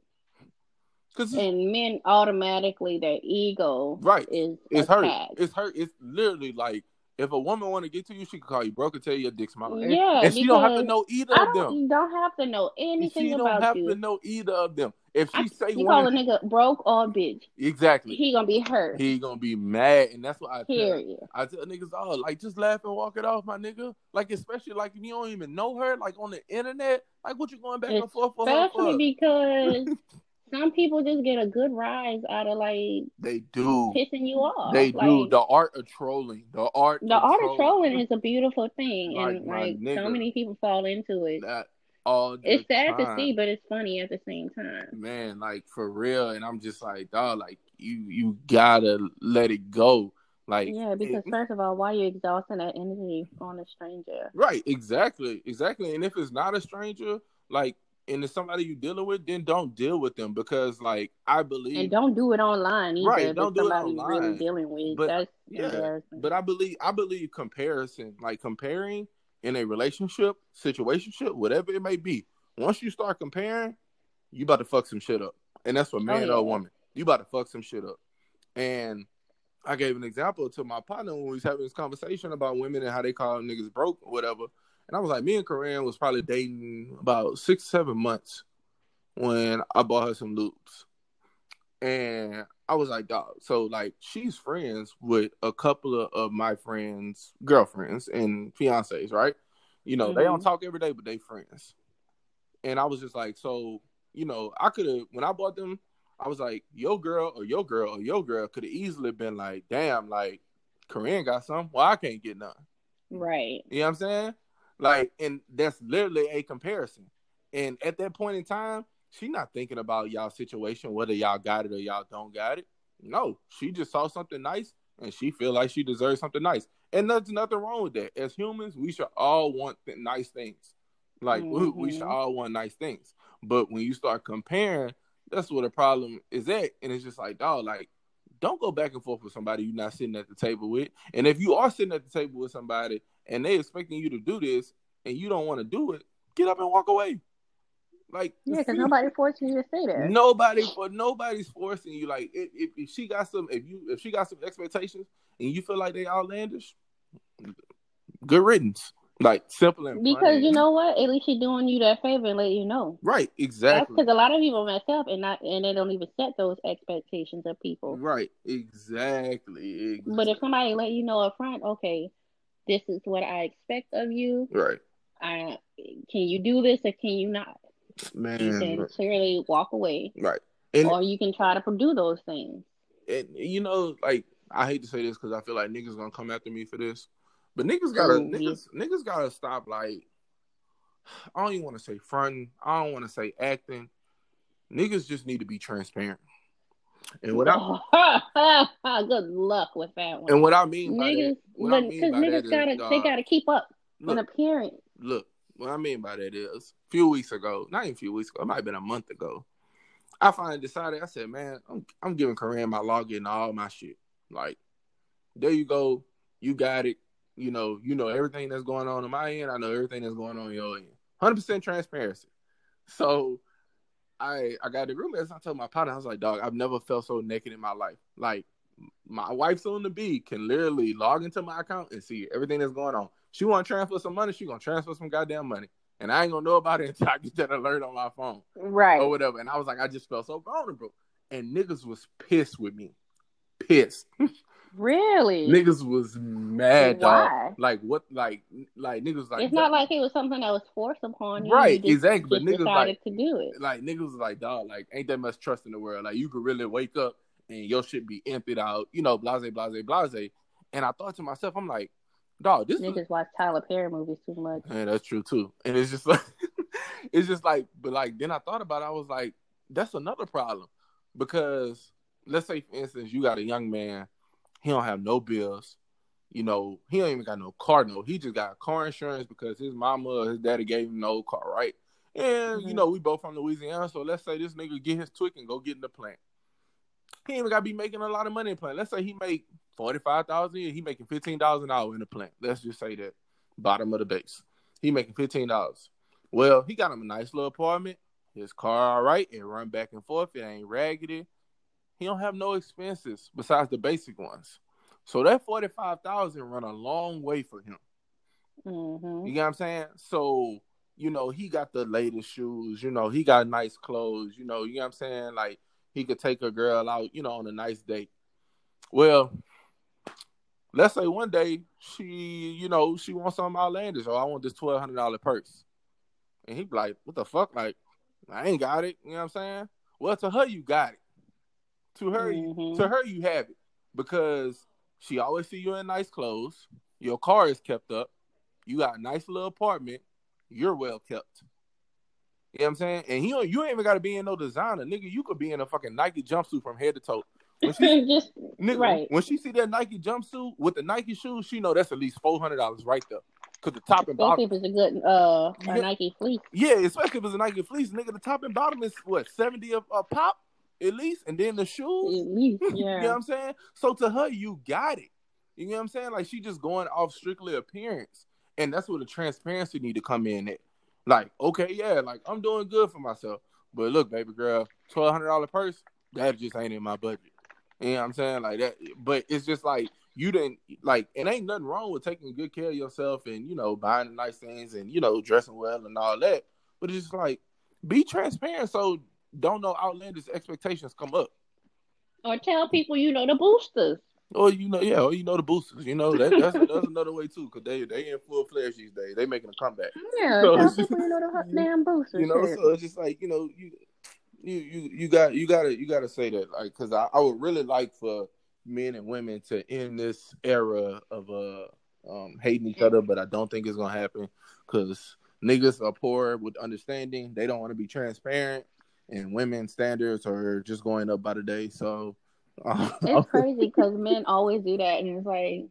and men automatically their ego Right. is it's hurt. It's hurt. It's literally like if a woman want to get to you, she can call you broke and tell you your dick's small. And, Yeah, and she don't have to know either of don't, them. you don't have to know anything She about you. don't have you. to know either of them. If she I- say you call a nigga broke or bitch, exactly, he gonna be hurt. he gonna be mad, and that's what I tell. Period. I tell niggas, oh, like just laugh and walk it off, my nigga. Like especially like if you don't even know her, like on the internet, like what you going back and forth for? Especially because [LAUGHS] some people just get a good rise out of like They do. pissing you off. They do. The art of trolling. The art. the art of trolling is a beautiful thing, Like, and like nigga. so many people fall into it. that all. It's sad to see, but it's funny at the same time. man, like for real. And I'm just like, dog, like you you gotta let it go. Like Yeah, because it- first of all, why are you exhausting that energy on a stranger? right, exactly, exactly. And if it's not a stranger, like and it's somebody you dealing with, then don't deal with them because like I believe and don't do it online either. Right, don't do it online. really dealing with. But, That's yeah. But I believe I believe comparison, like comparing in a relationship, situationship, whatever it may be. Once you start comparing, you about to fuck some shit up, and that's for oh, man yeah. or woman. You about to fuck some shit up. And I gave an example to my partner when we was having this conversation about women and how they call niggas broke or whatever. And I was like, me and Corinne was probably dating about six, seven months when I bought her some loops. And I was like, dog, so like she's friends with a couple of, of my friends' girlfriends and fiancés, right? You know, they don't Mhm. talk every day, but they friends. And I was just like, so, you know, I could have when I bought them, I was like, your girl or your girl or your girl could have easily been like, damn, like Corinne got some. Well, I can't get none. right. You know what I'm saying? Like, and that's literally a comparison. And at that point in time, she not thinking about y'all situation, whether y'all got it or y'all don't got it. No, she just saw something nice and she feel like she deserves something nice. And there's nothing wrong with that. As humans, we should all want th- nice things. Like we, we should Mhm. all want nice things. But when you start comparing, that's where the problem is at. And it's just like, dog, like, don't go back and forth with somebody you're not sitting at the table with. And if you are sitting at the table with somebody and they expecting you to do this and you don't want to do it, get up and walk away. Like Yeah, because nobody forcing you to stay there. nobody for nobody's forcing you. Like if, if, she got some if you if she got some expectations and you feel like they outlandish, good riddance. Like simple and Because plain. you know what? At least she's doing you that favor and let you know. right, exactly. because a lot of people mess up and not and they don't even set those expectations of people. Right, exactly. But if somebody let you know up front, okay, this is what I expect of you. right, I can you do this or can you not? Man, You can clearly walk away, right. And, or you can try to do those things. and you know, like I hate to say this because I feel like niggas gonna come after me for this, but niggas gotta niggas gotta stop. Like I don't even want to say fronting. I don't want to say acting. Niggas just need to be transparent. And what I [LAUGHS] Good luck with that one. and what I mean by niggas, that, what I mean because niggas is, gotta they uh, gotta keep up an appearance. look, what I mean by that is, a few weeks ago, not even a few weeks ago, it might have been a month ago, I finally decided, I said, man, I'm, I'm giving Corinne my login and all my shit. Like, there you go. You got it. You know, you know everything that's going on on my end. I know everything that's going on, on your end. 100% transparency. So I I got the message. I told my partner, I was like, dog, I've never felt so naked in my life. Like, my wife's on the B can literally log into my account and see everything that's going on. She want to transfer some money, she gonna transfer some goddamn money, and I ain't gonna know about it [LAUGHS] until I get that alert on my phone Right. or whatever. And I was like, I just felt so vulnerable, and niggas was pissed with me, pissed. [LAUGHS] Really? niggas was mad, Why? dog. Like what? Like like niggas like it's not like it was something that was forced upon you. right, You exactly. But niggas decided like to do it. like niggas was like, dog, like ain't that much trust in the world. Like you could really wake up and your shit be emptied out, you know, blase, blase, blase. And I thought to myself, I'm like, dog, this is Niggas watch Tyler Perry movies too much. Yeah, that's true too. And it's just [LAUGHS] like it's just like but like then I thought about it, I was like, that's another problem. Because let's say for instance you got a young man, he don't have no bills, you know, he don't even got no car no. He just got car insurance because his mama or his daddy gave him no car, right? And you Mhm. know, we both from Louisiana, so let's say this nigga get his TWIC and go get in the plant. He ain't even gotta be making a lot of money in the plant. Let's say he make forty five thousand a year, he making fifteen dollars an hour in the plant. Let's just say that. Bottom of the base. He making fifteen dollars. Well, he got him a nice little apartment. His car all right. It run back and forth. It ain't raggedy. He don't have no expenses besides the basic ones. So that forty five thousand run a long way for him. hmm You get what I'm saying? So, you know, he got the latest shoes, you know, he got nice clothes, you know, you know what I'm saying? Like he could take a girl out, you know, on a nice date. Well, let's say one day she, you know, she wants something outlandish, or I want this twelve hundred dollar purse. And he be like, What the fuck? Like, I ain't got it. You know what I'm saying? Well, to her you got it. To her Mhm. to her you have it. Because she always see you in nice clothes, your car is kept up, you got a nice little apartment, you're well kept. You know what I'm saying? And he you ain't even gotta be in no designer. Nigga, you could be in a fucking Nike jumpsuit from head to toe. When she [LAUGHS] Just nigga, Right. when she see that Nike jumpsuit with the Nike shoes, she know that's at least four hundred dollars right there. because the top and Especially bottom. if it's a good uh a Yeah. Nike fleece. Yeah, especially if it's a Nike fleece, nigga. The top and bottom is what seventy a, a pop at least, and then the shoes. At least, [LAUGHS] You know what yeah. I'm saying? So to her, you got it. You know what I'm saying? Like she just going off strictly appearance, and that's where the transparency need to come in. At like, okay, yeah, like I'm doing good for myself, but look, baby girl, twelve hundred dollar purse, that just ain't in my budget. You know what I'm saying? Like that, but it's just like you didn't like. It ain't nothing wrong with taking good care of yourself and you know buying the nice things and you know dressing well and all that. But it's just like be transparent so don't know outlandish expectations come up. Or tell people you know the boosters. Or you know, yeah, or you know the boosters. You know that, that's that's another way too, because they they in full fledged these days. They making a comeback. Yeah, So tell just- people you know the [LAUGHS] damn boosters. You know, so it's just like you know you you you you got you gotta you gotta say that like because I, I would really like for men and women to end this era of uh um hating each other, but I don't think it's gonna happen because niggas are poor with understanding. They don't want to be transparent, and women standards are just going up by the day. So. uh, [LAUGHS] It's crazy because men always do that, and it's like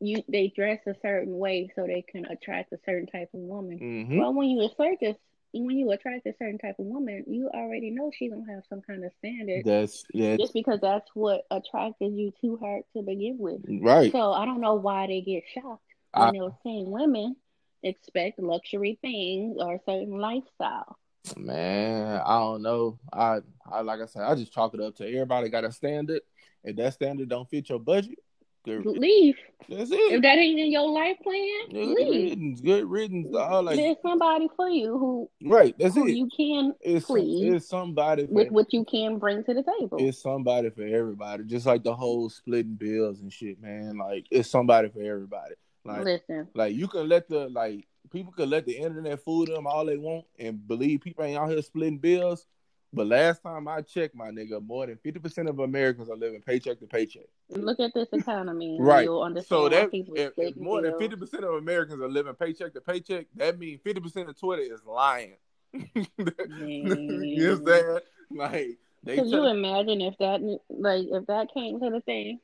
you they dress a certain way so they can attract a certain type of woman. Mhm. Well, when you assert this, when you attract a certain type of woman, you already know she's gonna have some kind of standard, That's yeah, just because that's what attracted you to her to begin with. right. So I don't know why they get shocked I- when those same women expect luxury things or a certain lifestyle. Man, I don't know. I, I like I said, I just chalk it up to everybody got a standard. If that standard don't fit your budget, good, Leave that's it. if that ain't in your life plan. Good Leave. riddance, good riddance. All like There's somebody for you who right. That's who it. you can It's please it's somebody for, with what you can bring to the table. it's somebody for everybody. Just like the whole splitting bills and shit, man. Like it's somebody for everybody. Like Listen, Like you can let the like people can let the internet fool them all they want and believe people ain't out here splitting bills. But last time I checked, my nigga, more than fifty percent of Americans are living paycheck to paycheck. look at this economy. [LAUGHS] Right. You'll understand So that if, if more than fifty percent of Americans are living paycheck to paycheck, that means fifty percent of Twitter is lying. [LAUGHS] you know what I'm saying? Like they Could you imagine if that like if that came to the thing?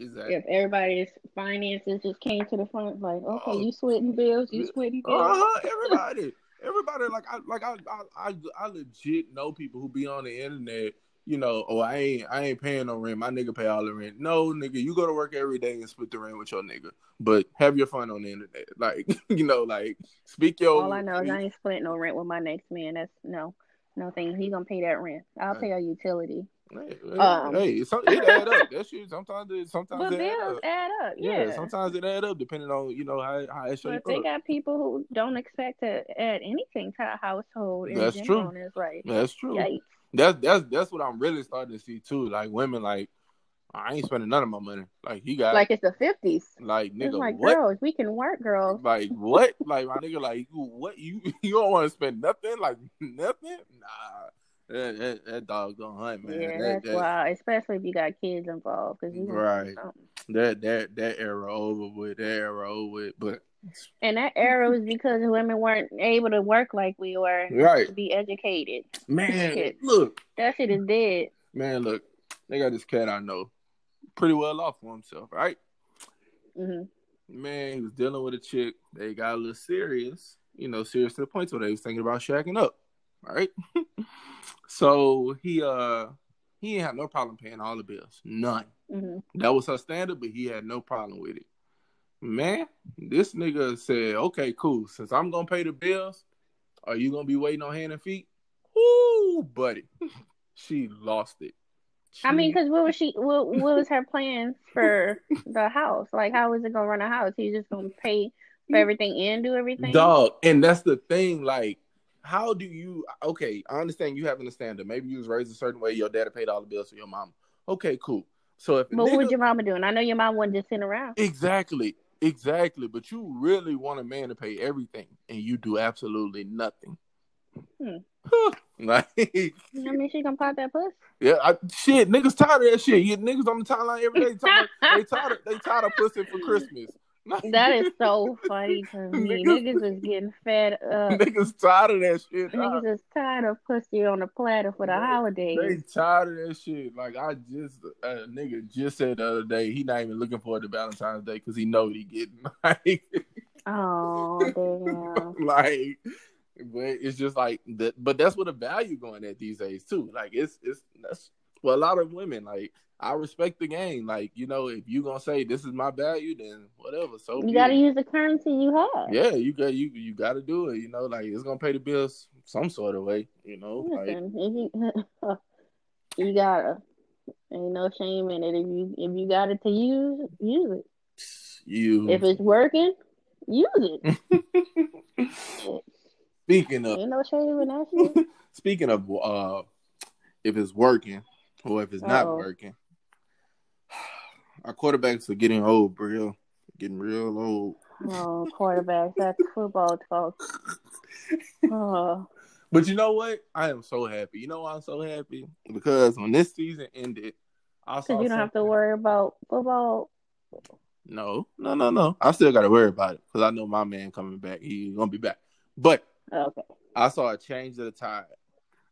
Exactly. If everybody's finances just came to the front, like, okay, Oh. you sweating bills, you sweating bills. Uh-huh, [LAUGHS] everybody, everybody. Like I, like I, I, I, I legit know people who be on the internet. You know, oh, I ain't, I ain't paying no rent. My nigga pay all the rent. No, nigga, you go to work every day and split the rent with your nigga. But have your fun on the internet. [LAUGHS] Like, you know, like speak your. All I know is I ain't splitting no rent with my next man. That's no, no thing. He gonna pay that rent. I'll pay a utility. Hey, Um. hey, it's, it add up. That shit. Sometimes, it, sometimes But it add up. add up. Yeah. Yeah. sometimes it add up depending on you know how how it But they up. got people who don't expect to add anything to a household in That's general. true. It's like, That's true. yikes. That's that's that's what I'm really starting to see too. Like women, like I ain't spending none of my money. Like he got Like it's the fifties. like It's nigga like what? girls, we can work, girls. Like what? like my nigga, like what? You [LAUGHS] you don't want to spend nothing? Like nothing? Nah, that, that, that dog don't hunt, man. yeah, that, that's that, wild. Especially if you got kids involved, because you Right. that that that era over with. That era over with. But And that era was because women weren't able to work like we were right, to be educated. man. Shit. Look, That shit is dead. man. Look, they got this cat I know, pretty well off for himself, right? hmm man, he was dealing with a chick. They got a little serious, you know, serious to the point where they was thinking about shacking up, right? [LAUGHS] so he uh he ain't had no problem paying all the bills, none. hmm That was her standard, but he had no problem with it. Man, this nigga said, "Okay, cool. Since I'm gonna pay the bills, are you gonna be waiting on hand and feet?" Ooh, buddy, [LAUGHS] she lost it. I mean, because what was she? What, what was her plans for [LAUGHS] the house? Like, how was it gonna run a house? He's just gonna pay for everything and do everything. Dog, and that's the thing. Like, how do you? Okay, I understand you having a standard. Maybe you was raised a certain way. Your daddy paid all the bills for your mom. Okay, cool. So if But what was your mama doing? I know your mom wasn't just sitting around. exactly, exactly, but you really want a man to pay everything, and you do absolutely nothing. Hmm. [LAUGHS] like, I mean, she gonna pop that puss. yeah, I, shit, niggas tired of that shit. You niggas on the timeline every day. Talking, they [LAUGHS] tired. Of, they tired of pussy for Christmas. That is so [LAUGHS] funny to me. Niggas- Niggas is getting fed up. niggas tired of that shit. Niggas is tired of pussy on the platter for the They- holidays. They tired of that shit. Like I just, a nigga just said the other day, he not even looking forward to Valentine's Day because he know what he getting. [LAUGHS] Like, Oh damn! [LAUGHS] like, but it's just like that. But that's what the value going at these days too. Like it's it's that's for a lot of women. Like I respect the game. Like you know, if you gonna say this is my value, then whatever. So you got to use the currency you have. Yeah, you got you you got to do it. You know, like it's gonna pay the bills some sort of way. You know, Listen, like, you [LAUGHS] you gotta. Ain't no shame in it. If you if you got it to use, use it. You if it's working, use it. [LAUGHS] Speaking of, ain't no shame in that [LAUGHS] shit. Speaking of, uh, if it's working or if it's Uh-oh. not working, our quarterbacks are getting old, real, getting real old. Oh, quarterbacks, that's football talk. [LAUGHS] Oh. But you know what? I am so happy. You know why I'm so happy? Because when this season ended, I saw. Because you don't have to worry about football. No, no, no, no. I still got to worry about it because I know my man coming back. He's gonna be back. But okay, I saw a change of the tide.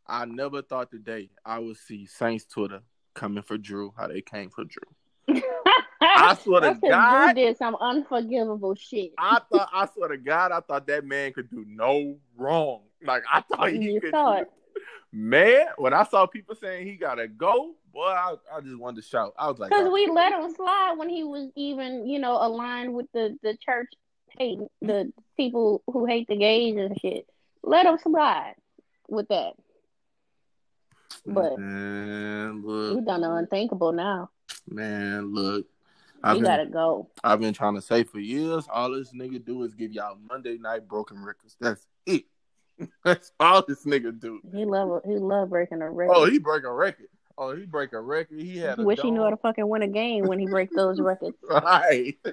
I never thought today I would see Saints Twitter coming for Drew. How they came for Drew. I [LAUGHS] swear to God, Drew did some unforgivable shit. I thought, I swear to God, I thought that man could do no wrong. Like I thought he you could. Thought. Man, when I saw people saying he gotta go, boy, I, I just wanted to shout. I was like, because oh. we let him slide when he was even, you know, aligned with the the church hate the people who hate the gays and shit. Let him slide with that. But man, look, we done the unthinkable now. Man, look, I've been, gotta go. I've been trying to say for years, all this nigga do is give y'all Monday night broken records. That's it. [LAUGHS] That's all this nigga do. He love he love breaking a record. Oh, he break a record. Oh, he break a record. He had. Wish dome. he knew how to fucking win a game when he break those [LAUGHS] records. right. [LAUGHS]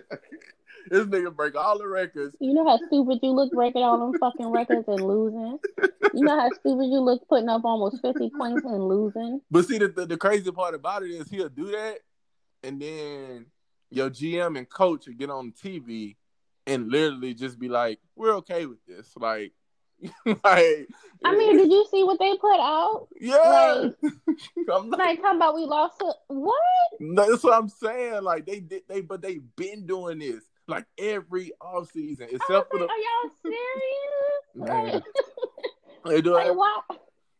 this nigga break all the records. You know how stupid you look breaking all them fucking records and losing. You know how stupid you look putting up almost fifty points and losing. But see, the, the, the crazy part about it is he'll do that, and then your GM and coach will get on TV and literally just be like, "We're okay with this." Like [LAUGHS] like, I mean, did you see what they put out? Yeah, like, [LAUGHS] I'm not, like talking about we lost. To, what? That's what I'm saying. Like they did, they but they've been doing this like every off season, except for the. Are y'all serious? Man. they do [LAUGHS] like, what?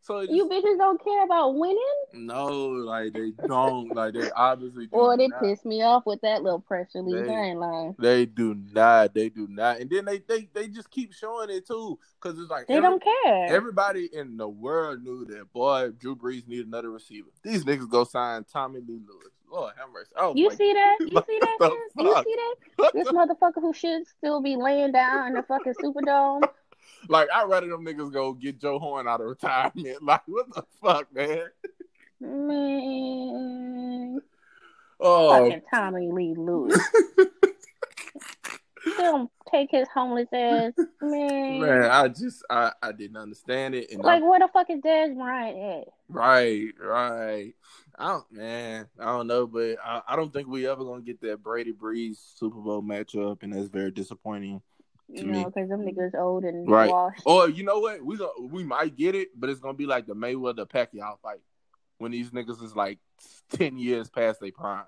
So just, you bitches don't care about winning? No, like they don't. like they obviously. Or they piss me off with that little press release. They, I ain't lying. They do not. They do not. And then they they, they just keep showing it too, because it's like they every, don't care. Everybody in the world knew that boy Drew Brees needed another receiver. These niggas go sign Tommylee Lewis. Lord have mercy. Oh, you see that? [LAUGHS] You see that? You see that? This motherfucker who should still be laying down in the fucking Superdome [LAUGHS] like I'd rather them niggas go get Joe Horn out of retirement. [LAUGHS] Like what the fuck, man? Man. Oh, fucking Tommylee Lewis. [LAUGHS] Still take his homeless ass, man. Man, I just I I didn't understand it. And like, I, where the fuck is Dez Bryant at? Right, right. I don't, man. I don't know, but I, I don't think we ever gonna get that Brady Brees Super Bowl matchup, and that's very disappointing. You know, because them niggas old and right. washed. Or you know what? We go, we might get it, but it's gonna be like the Mayweather Pacquiao fight when these niggas is like ten years past their prime.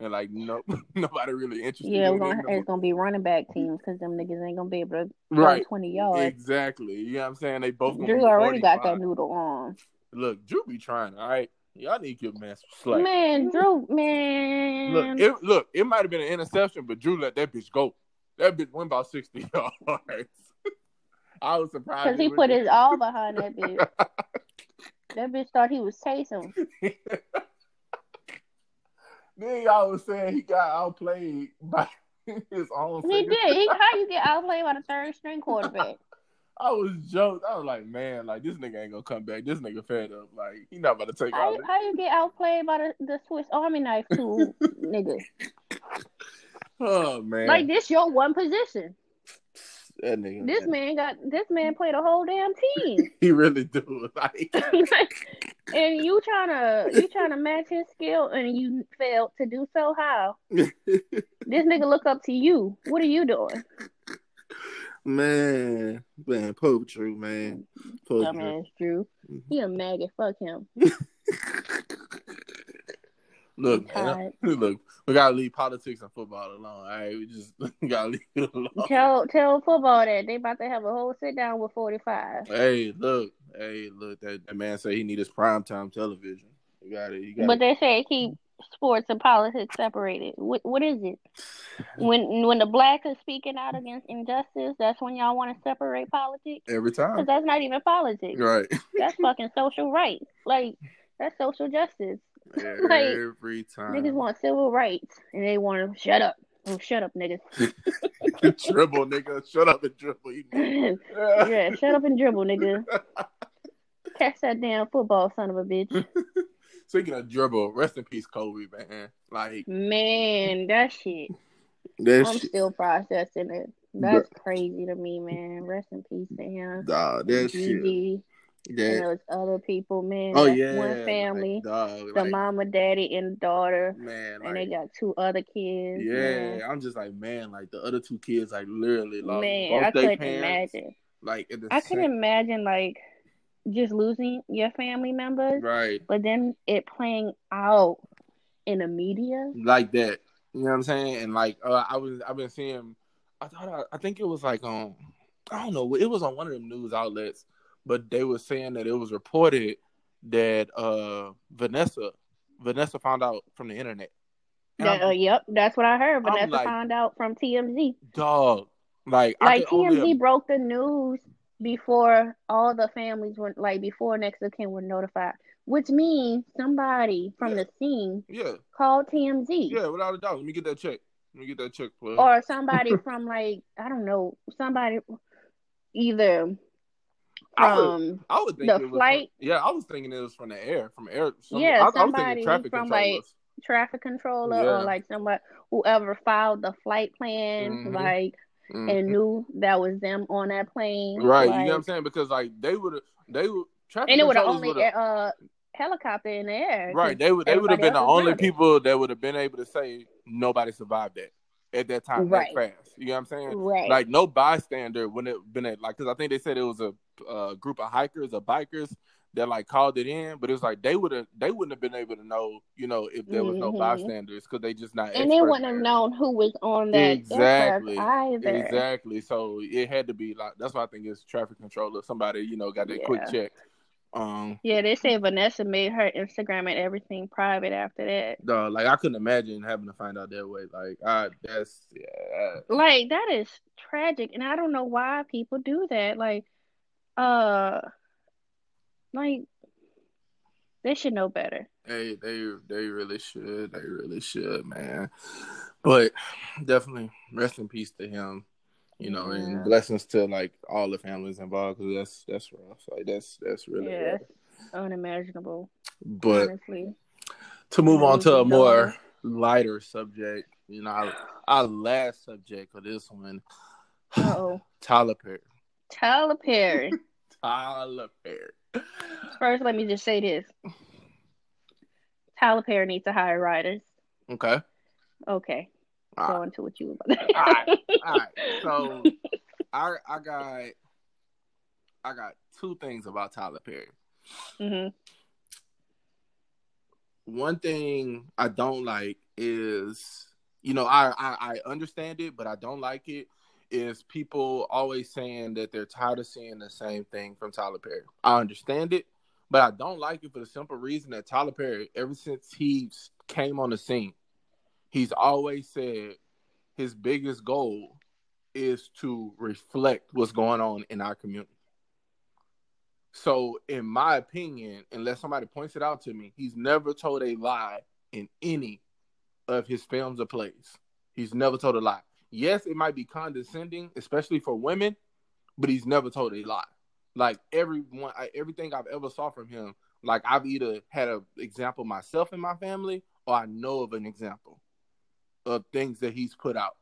And like no, [LAUGHS] nobody really interested. Yeah, in gonna, it's gonna be running back teams because them niggas ain't gonna be able to right. twenty yards. Exactly. You know what I'm saying? They both. Drew already 45. got that noodle on. Look, Drew be trying. All right, y'all need to give man some slack. Man, Drew, man. Look, it, look, it might have been an interception, but Drew let that bitch go. That bitch went about 60 [LAUGHS] yards. I was surprised. Because he put his all behind that bitch. [LAUGHS] that bitch thought he was chasing. [LAUGHS] then y'all was saying he got outplayed by his own. He did. He, how you get outplayed by the third string quarterback? I was joked. I was like, man, like this nigga ain't gonna come back. This nigga fed up. Like he not about to take how, how you get outplayed by the, the Swiss Army knife tool, nigga? Oh man! Like this, your one position. That nigga, this man. got this man played a whole damn team. [LAUGHS] he really do. Like, [LAUGHS] and you trying to you trying to match his skill, and you failed to do so. How? [LAUGHS] this nigga look up to you. What are you doing? Man, man, Pope Drew, man. Pope Drew. Drew. Mm-hmm. He a maggot. Fuck him. Look, man, [LAUGHS] look, we gotta leave politics and football alone. All right, we just [LAUGHS] gotta leave it alone. Tell tell football that they about to have a whole sit down with forty five. Hey, look, hey, look, that, that man said he need his prime time television. You got it. You got but they say keep sports and politics separated. What what is it? When when the black is speaking out against injustice, that's when y'all want to separate politics. Every time, because that's not even politics. Right. [LAUGHS] That's fucking social rights. Like that's social justice. [LAUGHS] like, Every time, niggas want civil rights and they want to shut up. Oh, shut up, niggas. [LAUGHS] dribble, nigga. Shut up and dribble. [LAUGHS] yeah, shut up and dribble, nigga. Catch that damn football, son of a bitch. Speaking of dribble, rest in peace, Kobe, man. Like, man, that shit. That I'm shit. still processing it. That's crazy to me, man. Rest in peace to him. Nah, that shit. Yeah. And there was other people, man. Oh yeah, one family, like, dog, the like, mama, daddy, and daughter. Man, like, and they got two other kids. Yeah, man. I'm just like, man, like the other two kids, like literally, like man, I couldn't parents, imagine. Like, I same... couldn't imagine like just losing your family members, right? But then it playing out in the media like that. You know what I'm saying? And like, uh, I was, I've been seeing. I thought, I, I think it was like um, I don't know, it was on one of them news outlets but they were saying that it was reported that uh, Vanessa Vanessa found out from the internet. That, uh, yep, that's what I heard. Vanessa like, found out from TMZ. Dog, like like TMZ only... broke the news before all the families were like before next of kin were notified, which means somebody from yeah. the scene yeah called TMZ. Yeah, without a doubt. Let me get that check. Let me get that check, please. Or somebody [LAUGHS] from like I don't know somebody either I would, I would think the flight. From, yeah, I was thinking it was from the air, from air. Some, yeah, I, somebody I traffic from like traffic controller yeah. or like somebody whoever filed the flight plan, mm-hmm. like mm-hmm. and knew that was them on that plane. Right, like, you know what I'm saying? Because like they would they would traffic and it would have only uh helicopter in the air. Right, they would they would have been the only people that would have been able to say nobody survived that at that time right. that fast. You know what I'm saying? Right. Like no bystander wouldn't have been at like because I think they said it was a, a group of hikers or bikers that like called it in, but it was like they would have they wouldn't have been able to know, you know, if there was mm-hmm. no bystanders because they just not and they wouldn't have known who was on that exactly either. Exactly. So it had to be like that's why I think it's traffic controller. Somebody you know got that yeah. quick check. Um, yeah, they say Vanessa made her Instagram and everything private after that. No, like I couldn't imagine having to find out that way. Like, I that's yeah. Like that is tragic, and I don't know why people do that. Like, uh, like they should know better. They they they really should. They really should, man. But definitely rest in peace to him you know, yeah. and blessings to like all the families involved because that's that's rough. Like that's that's really yeah, rough. unimaginable. But honestly. to move on to a more lighter subject, you know, our, our last subject for this one, oh [SIGHS] Tyler Perry. Tyler Perry. [LAUGHS] Tyler Perry. First, let me just say this: Tyler Perry needs to hire writers. Okay. Okay all go right. into what you were about to all right, all right. So [LAUGHS] I I got I got two things about Tyler Perry. Mm-hmm. One thing I don't like is, you know, I, I I understand it, but I don't like it. Is people always saying that they're tired of seeing the same thing from Tyler Perry? I understand it, but I don't like it for the simple reason that Tyler Perry, ever since he came on the scene, he's always said his biggest goal is to reflect what's going on in our community. So, in my opinion, unless somebody points it out to me, he's never told a lie in any of his films or plays. He's never told a lie. Yes, it might be condescending, especially for women, but he's never told a lie. Like everyone, everything I've ever saw from him, like I've either had an example myself in my family, or I know of an example of things that he's put out.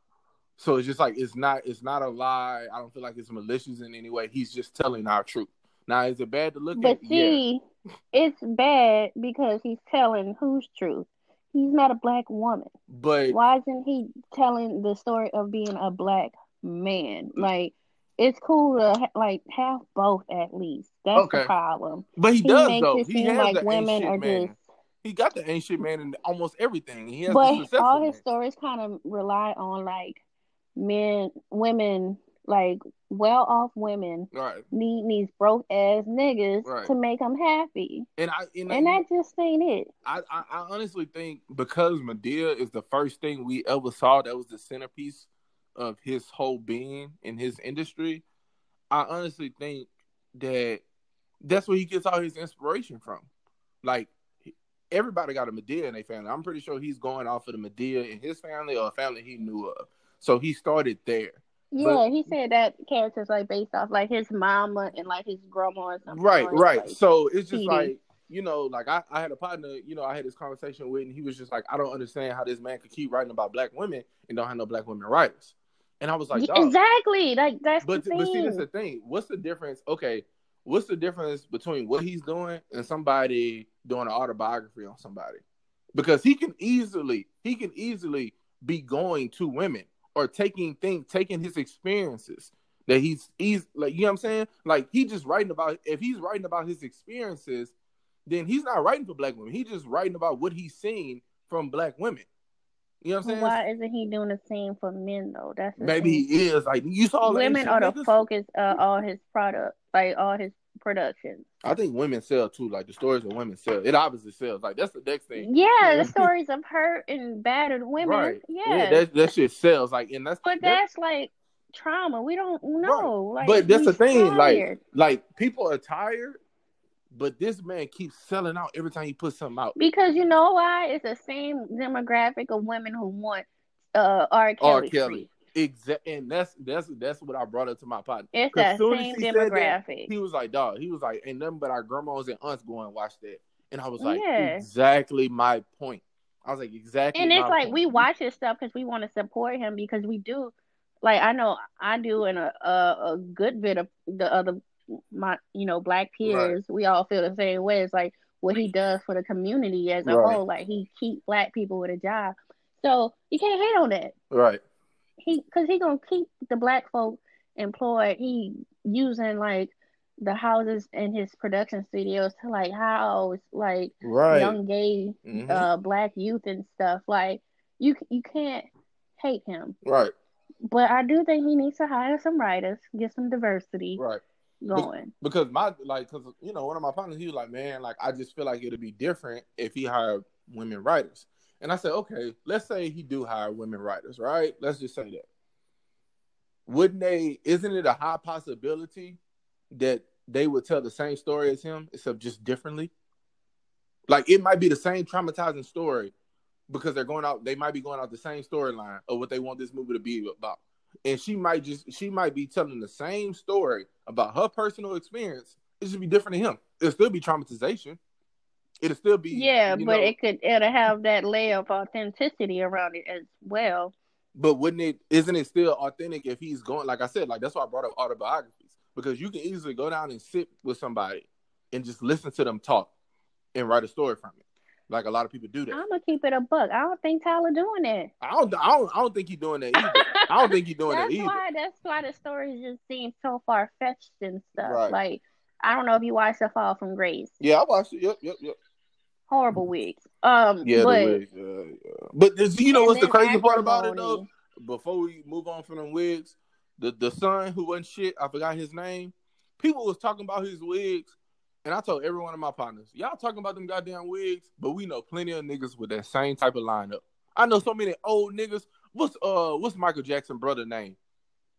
So it's just like it's not it's not a lie. I don't feel like it's malicious in any way. He's just telling our truth. Now is it bad to look but at? But see, yeah. it's bad because he's telling whose truth. He's not a black woman. But why isn't he telling the story of being a black man? Mm. Like it's cool to ha- like have both at least. That's okay. the problem. But he, he does makes though. It he seem like women are man. just He got the ancient man in almost everything. He has but all his man. stories kind of rely on like men, women, like well off women right. need these broke ass niggas right. to make them happy. And I and, and I, that just ain't it. I, I, I honestly think because Madea is the first thing we ever saw that was the centerpiece of his whole being in his industry. I honestly think that that's where he gets all his inspiration from. Like everybody got a Madea in their family. I'm pretty sure he's going off of the Madea in his family or a family he knew of. So he started there. Yeah, but, he said that character's like based off like his mama and like his grandma or something. Right, right. Like, so it's just like you know, like I, I had a partner, you know, I had this conversation with, and he was just like, I don't understand how this man could keep writing about black women and don't have no black women writers. And I was like, exactly, like that's but but see, that's the thing. What's the difference? Okay, what's the difference between what he's doing and somebody doing an autobiography on somebody? Because he can easily, he can easily be going to women or taking things, taking his experiences that he's he's like you know what I'm saying? Like he just writing about if he's writing about his experiences, then he's not writing for black women. He's just writing about what he's seen from black women. You know what I'm saying? Why isn't he doing the same for men though? That's maybe thing. he is. Like you saw women are the focus of all his product, like all his production. I think women sell too. Like the stories of women sell. It obviously sells. Like that's the next thing. Yeah, the stories of hurt and battered women. Right. Yeah, yeah that, that shit sells. Like and that's but that's, that's like trauma. We don't know. Right. Like, but that's the thing. Tired. Like like people are tired. But this man keeps selling out every time he puts something out. Because you know why? It's the same demographic of women who want uh R. Kelly. R. Kelly. Exactly, and that's that's that's what I brought up to my partner. It's that same demographic. That, he was like, "Dog," he was like, "Ain't nothing but our grandmas and aunts going and watch that." And I was like, yeah. "Exactly my point." I was like, "Exactly." And it's like point. we watch his stuff because we want to support him because we do. Like I know I do, and a, a, a good bit of the other my you know black peers. Right. We all feel the same way. It's like what he does for the community as a right. whole. Like he keep black people with a job. So you can't hate on that. Right he because he gonna keep the black folk employed. He using like the houses in his production studios to like house like right. young gay mm-hmm. uh black youth and stuff. Like you you can't hate him. Right. But I do think he needs to hire some writers, get some diversity. Right. Going. Because my like cuz you know one of my partners he was like, "Man, like I just feel like it'd be different if he hired women writers." And I said, okay, let's say he do hire women writers, right? Let's just say that. Wouldn't they? Isn't it a high possibility that they would tell the same story as him, except just differently? Like it might be the same traumatizing story because they're going out. They might be going out the same storyline of what they want this movie to be about, and she might just she might be telling the same story about her personal experience. It should be different to him. It'll still be traumatization it'll still be yeah, but know, it could it'll have that layer of authenticity around it as well. But wouldn't it? Isn't it still authentic if he's going? Like I said, like that's why I brought up autobiographies because you can easily go down and sit with somebody and just listen to them talk and write a story from it. Like a lot of people do that. I'm gonna keep it a buck. I don't think Tyler doing that. I don't. I don't. I don't think he's doing that either. I don't think he's doing that either. Why, that's why the stories just seem so far fetched and stuff. Right. Like I don't know if you watched The Fall from Grace. Yeah, I watched it. Yep, yep, yep horrible wigs. Um, yeah, but, the wigs. Yeah, yeah. But you know what's the crazy part about it though? Before we move on from them wigs, the the son who wasn't shit, I forgot his name. People was talking about his wigs, and I told every one of my partners, y'all talking about them goddamn wigs, but we know plenty of niggas with that same type of lineup. I know so many old niggas. What's uh what's Michael Jackson brother name?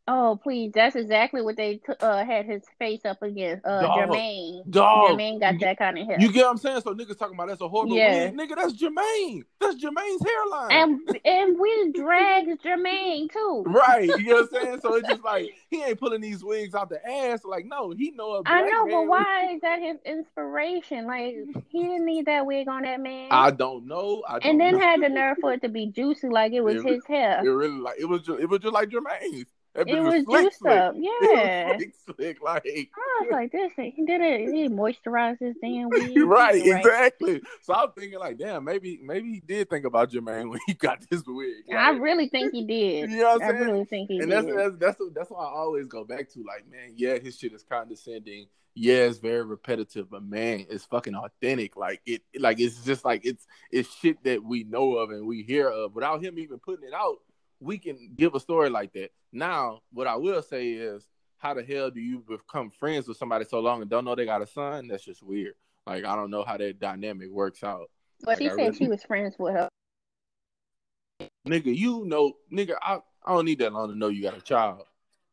Oh please, that's exactly what they t- uh, had his face up against. Uh, dog, Jermaine. Dog. Jermaine got that kind of hair. You get what I'm saying? So niggas talking about that's a horrible yeah. Nigga, that's Jermaine. That's Jermaine's hairline. And and we drag Jermaine too. Right. You know what I'm [LAUGHS] saying? So it's just like he ain't pulling these wigs out the ass. Like no, he know. I know, but why is that his inspiration? Like he didn't need that wig on that man. I don't know. I don't and then know. had the nerve for it to be juicy, like it was it, his hair. It really like it was. Just, it was just like Jermaine's. That It was slick, juiced slick. up. [LAUGHS] It Yeah. was slick, slick, like I was like, this. He did it. He moisturized his damn [LAUGHS] wig. right, Right. exactly. So I'm thinking like, damn, maybe maybe he did think about Jermaine [LAUGHS] when he got this wig. I really think he did. You know what I I'm saying? really think he and did. that's that's that's that's why I always go back to like, man, yeah, his shit is condescending. Yeah, it's very repetitive, but man, it's fucking authentic. Like it, like it's just like it's it's shit that we know of and we hear of without him even putting it out. We can give a story like that. Now, what I will say is, how the hell do you become friends with somebody so long and don't know they got a son? That's just weird. Like I don't know how that dynamic works out. but she I said really- she was friends with her. Nigga, you know, nigga, I, I don't need that long to know you got a child.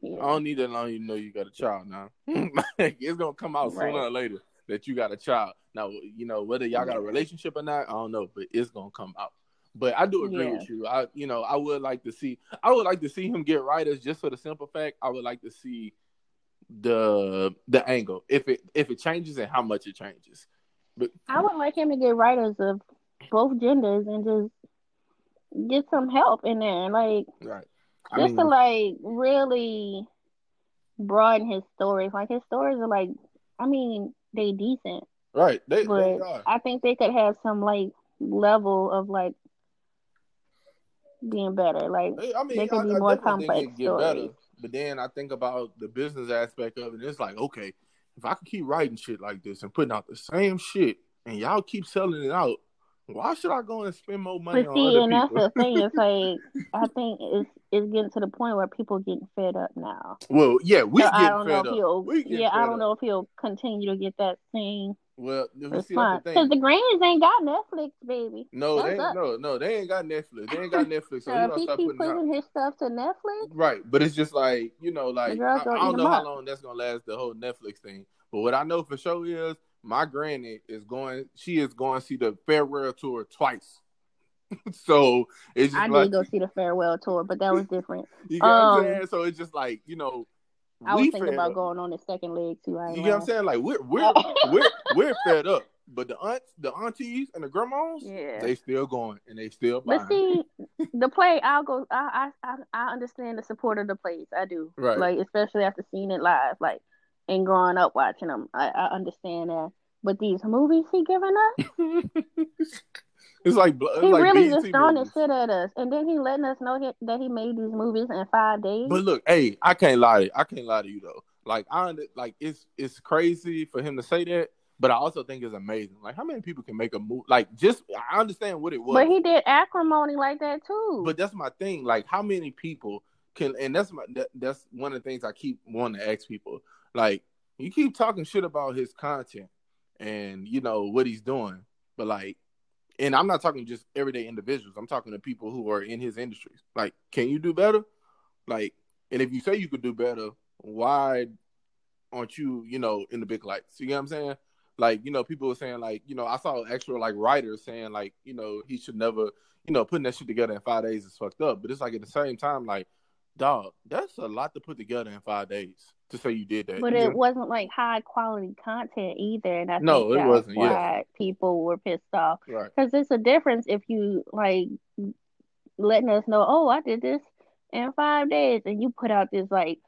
I don't need that long to know you got a child now. [LAUGHS] Like, it's gonna come out Right. sooner or later that you got a child. Now, you know, whether y'all got a relationship or not, I don't know, but it's gonna come out. But I do agree Yeah. with you. I you know, I would like to see I would like to see him get writers just for the simple fact I would like to see the the angle. If it if it changes and how much it changes. But I would like him to get writers of both genders and just get some help in there, like right. Just mean, to like really broaden his stories. Like his stories are like, I mean, they decent, right. They, they but are. I think they could have some like level of like being better. Like They- I mean, They could I, be I more definitely complex it'd better. But then I think about the business aspect of it. It's like, okay, if I could keep writing shit like this and putting out the same shit, and y'all keep selling it out, why should I go and spend more money But on see, and that's the thing. It's [LAUGHS] like I think it's it's getting to the point where people getting fed up now. well, yeah, we So get I don't know fed if up. he'll. Yeah, I don't up. know if he'll continue to get that same Well, see, the because the Grammys ain't got Netflix, baby. No, That's they ain't, up. no, no, they ain't got Netflix. They ain't got Netflix, so So if he keep putting out. his stuff to Netflix, Right, but it's just like you know, like I, I don't know how up. long that's gonna last. The whole Netflix thing, but what I know for sure is my granny is going. She is going to see the farewell tour twice. [LAUGHS] so it's just I like did go see the farewell tour, but that was different. [LAUGHS] you get what I'm um, saying. So it's just like you know, I was we thinking about up. going on the second leg too. I ain't You get what I'm saying? Like we're we're [LAUGHS] we're we're fed up, but the aunts, the aunties, and the grandmas, Yeah. they still going and they still buying. But see, the play, I'll go. I, I, I, I understand the support of the plays. I do. Right. Like especially after seeing it live, like and growing up watching them, I, I understand that. But these movies he giving us, [LAUGHS] it's like it's he like really BET just throwing movies. shit at us, and then he letting us know that, that he made these movies in five days. But look, hey, I can't lie. I can't lie to you though. Like I like it's it's crazy for him to say that, but I also think it's amazing. Like how many people can make a movie? Like just I understand what it was, But he did acrimony like that too. but that's my thing. Like how many people can? And that's my that, that's one of the things I keep wanting to ask people. Like you keep talking shit about his content and you know what he's doing, but like. And I'm not talking just everyday individuals. I'm talking to people who are in his industries. Like, can you do better? Like, and if you say you could do better, why aren't you, you know, in the big lights? You know what I'm saying? Like, you know, people were saying like, you know, I saw actual like writers saying like, you know, he should never, you know, putting that shit together in five days is fucked up. But it's like at the same time, like, dog, that's a lot to put together in five days to say you did that. But it wasn't like high quality content either, and I No, think it that's wasn't, yeah. why people were pissed off. right. Because it's a difference if you like letting us know, oh, I did this in five days, and you put out this like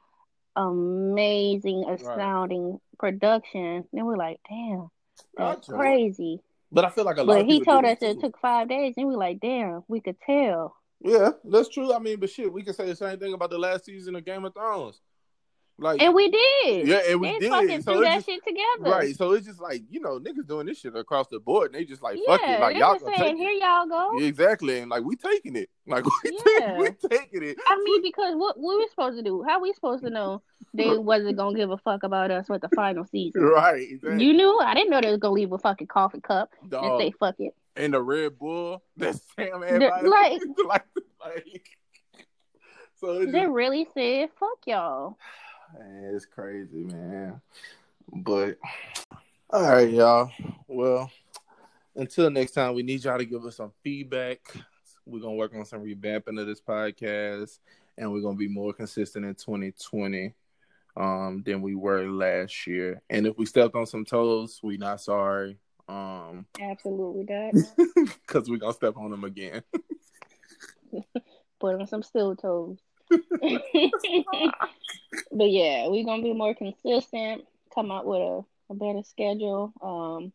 amazing, astounding production. Then we're like, damn, that's crazy. But I feel like a lot But of he told us it too. took five days, and we're like, damn, we could tell. Yeah, that's true. I mean, but shit, we can say the same thing about the last season of Game of Thrones. Like, And we did. yeah, and we they did. fucking So threw that just, shit together. right. So it's just like you know, niggas doing this shit across the board, and they just like fuck Yeah, it, like y'all saying, take here it. y'all go. Yeah, exactly, and like we taking it, [LAUGHS] like we Yeah. we taking it. I mean, because what what we supposed to do? How we supposed to know they [LAUGHS] wasn't gonna give a fuck about us with the final season? right, exactly. You knew? I didn't know they was gonna leave a fucking coffee cup and Dog, say fuck it. and the Red Bull, that [LAUGHS] Sam everybody like- like, like. So They just, really said fuck y'all. It's crazy, man. But all right, y'all. Well, until next time, we need y'all to give us some feedback. We're gonna work on some revamping of this podcast, and we're gonna be more consistent in 2020 um, than we were last year. And if we stepped on some toes, we not sorry, um, Absolutely not. [LAUGHS] because we're gonna step on them again. [LAUGHS] Put on some steel toes. [LAUGHS] but yeah, we're gonna be more consistent. Come up with a, a better schedule. Um,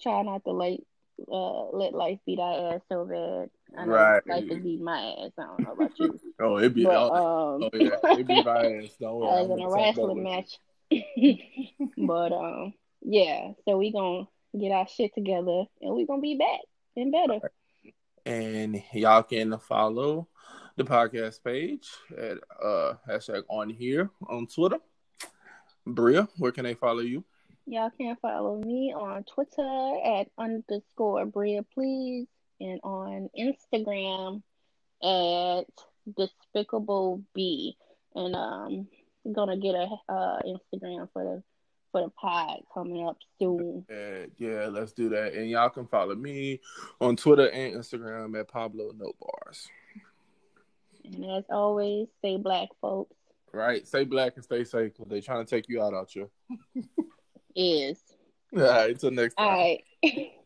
try not to late uh, let life beat our ass so bad. I know Right. life would beat my ass. I don't know about you, [LAUGHS] Oh, it'd be but oh, um, oh yeah, it'd be my ass. Don't worry. as I'm in a gonna talk about wrestling match. [LAUGHS] but um, yeah. So we gonna get our shit together, and we gonna be back and better. And y'all can follow the podcast page at uh hashtag on here on Twitter. Bria, where can they follow you? Y'all can follow me on Twitter at underscore Bria please and on Instagram at Despicable B. And um gonna get a uh Instagram for the for the pod coming up soon. Uh, yeah, let's do that. And y'all can follow me on Twitter and Instagram at Pablo No Bars. And as always, stay black folks Right? Stay black and stay safe because they trying to take you out out here. is All right, until next time. all right. [LAUGHS]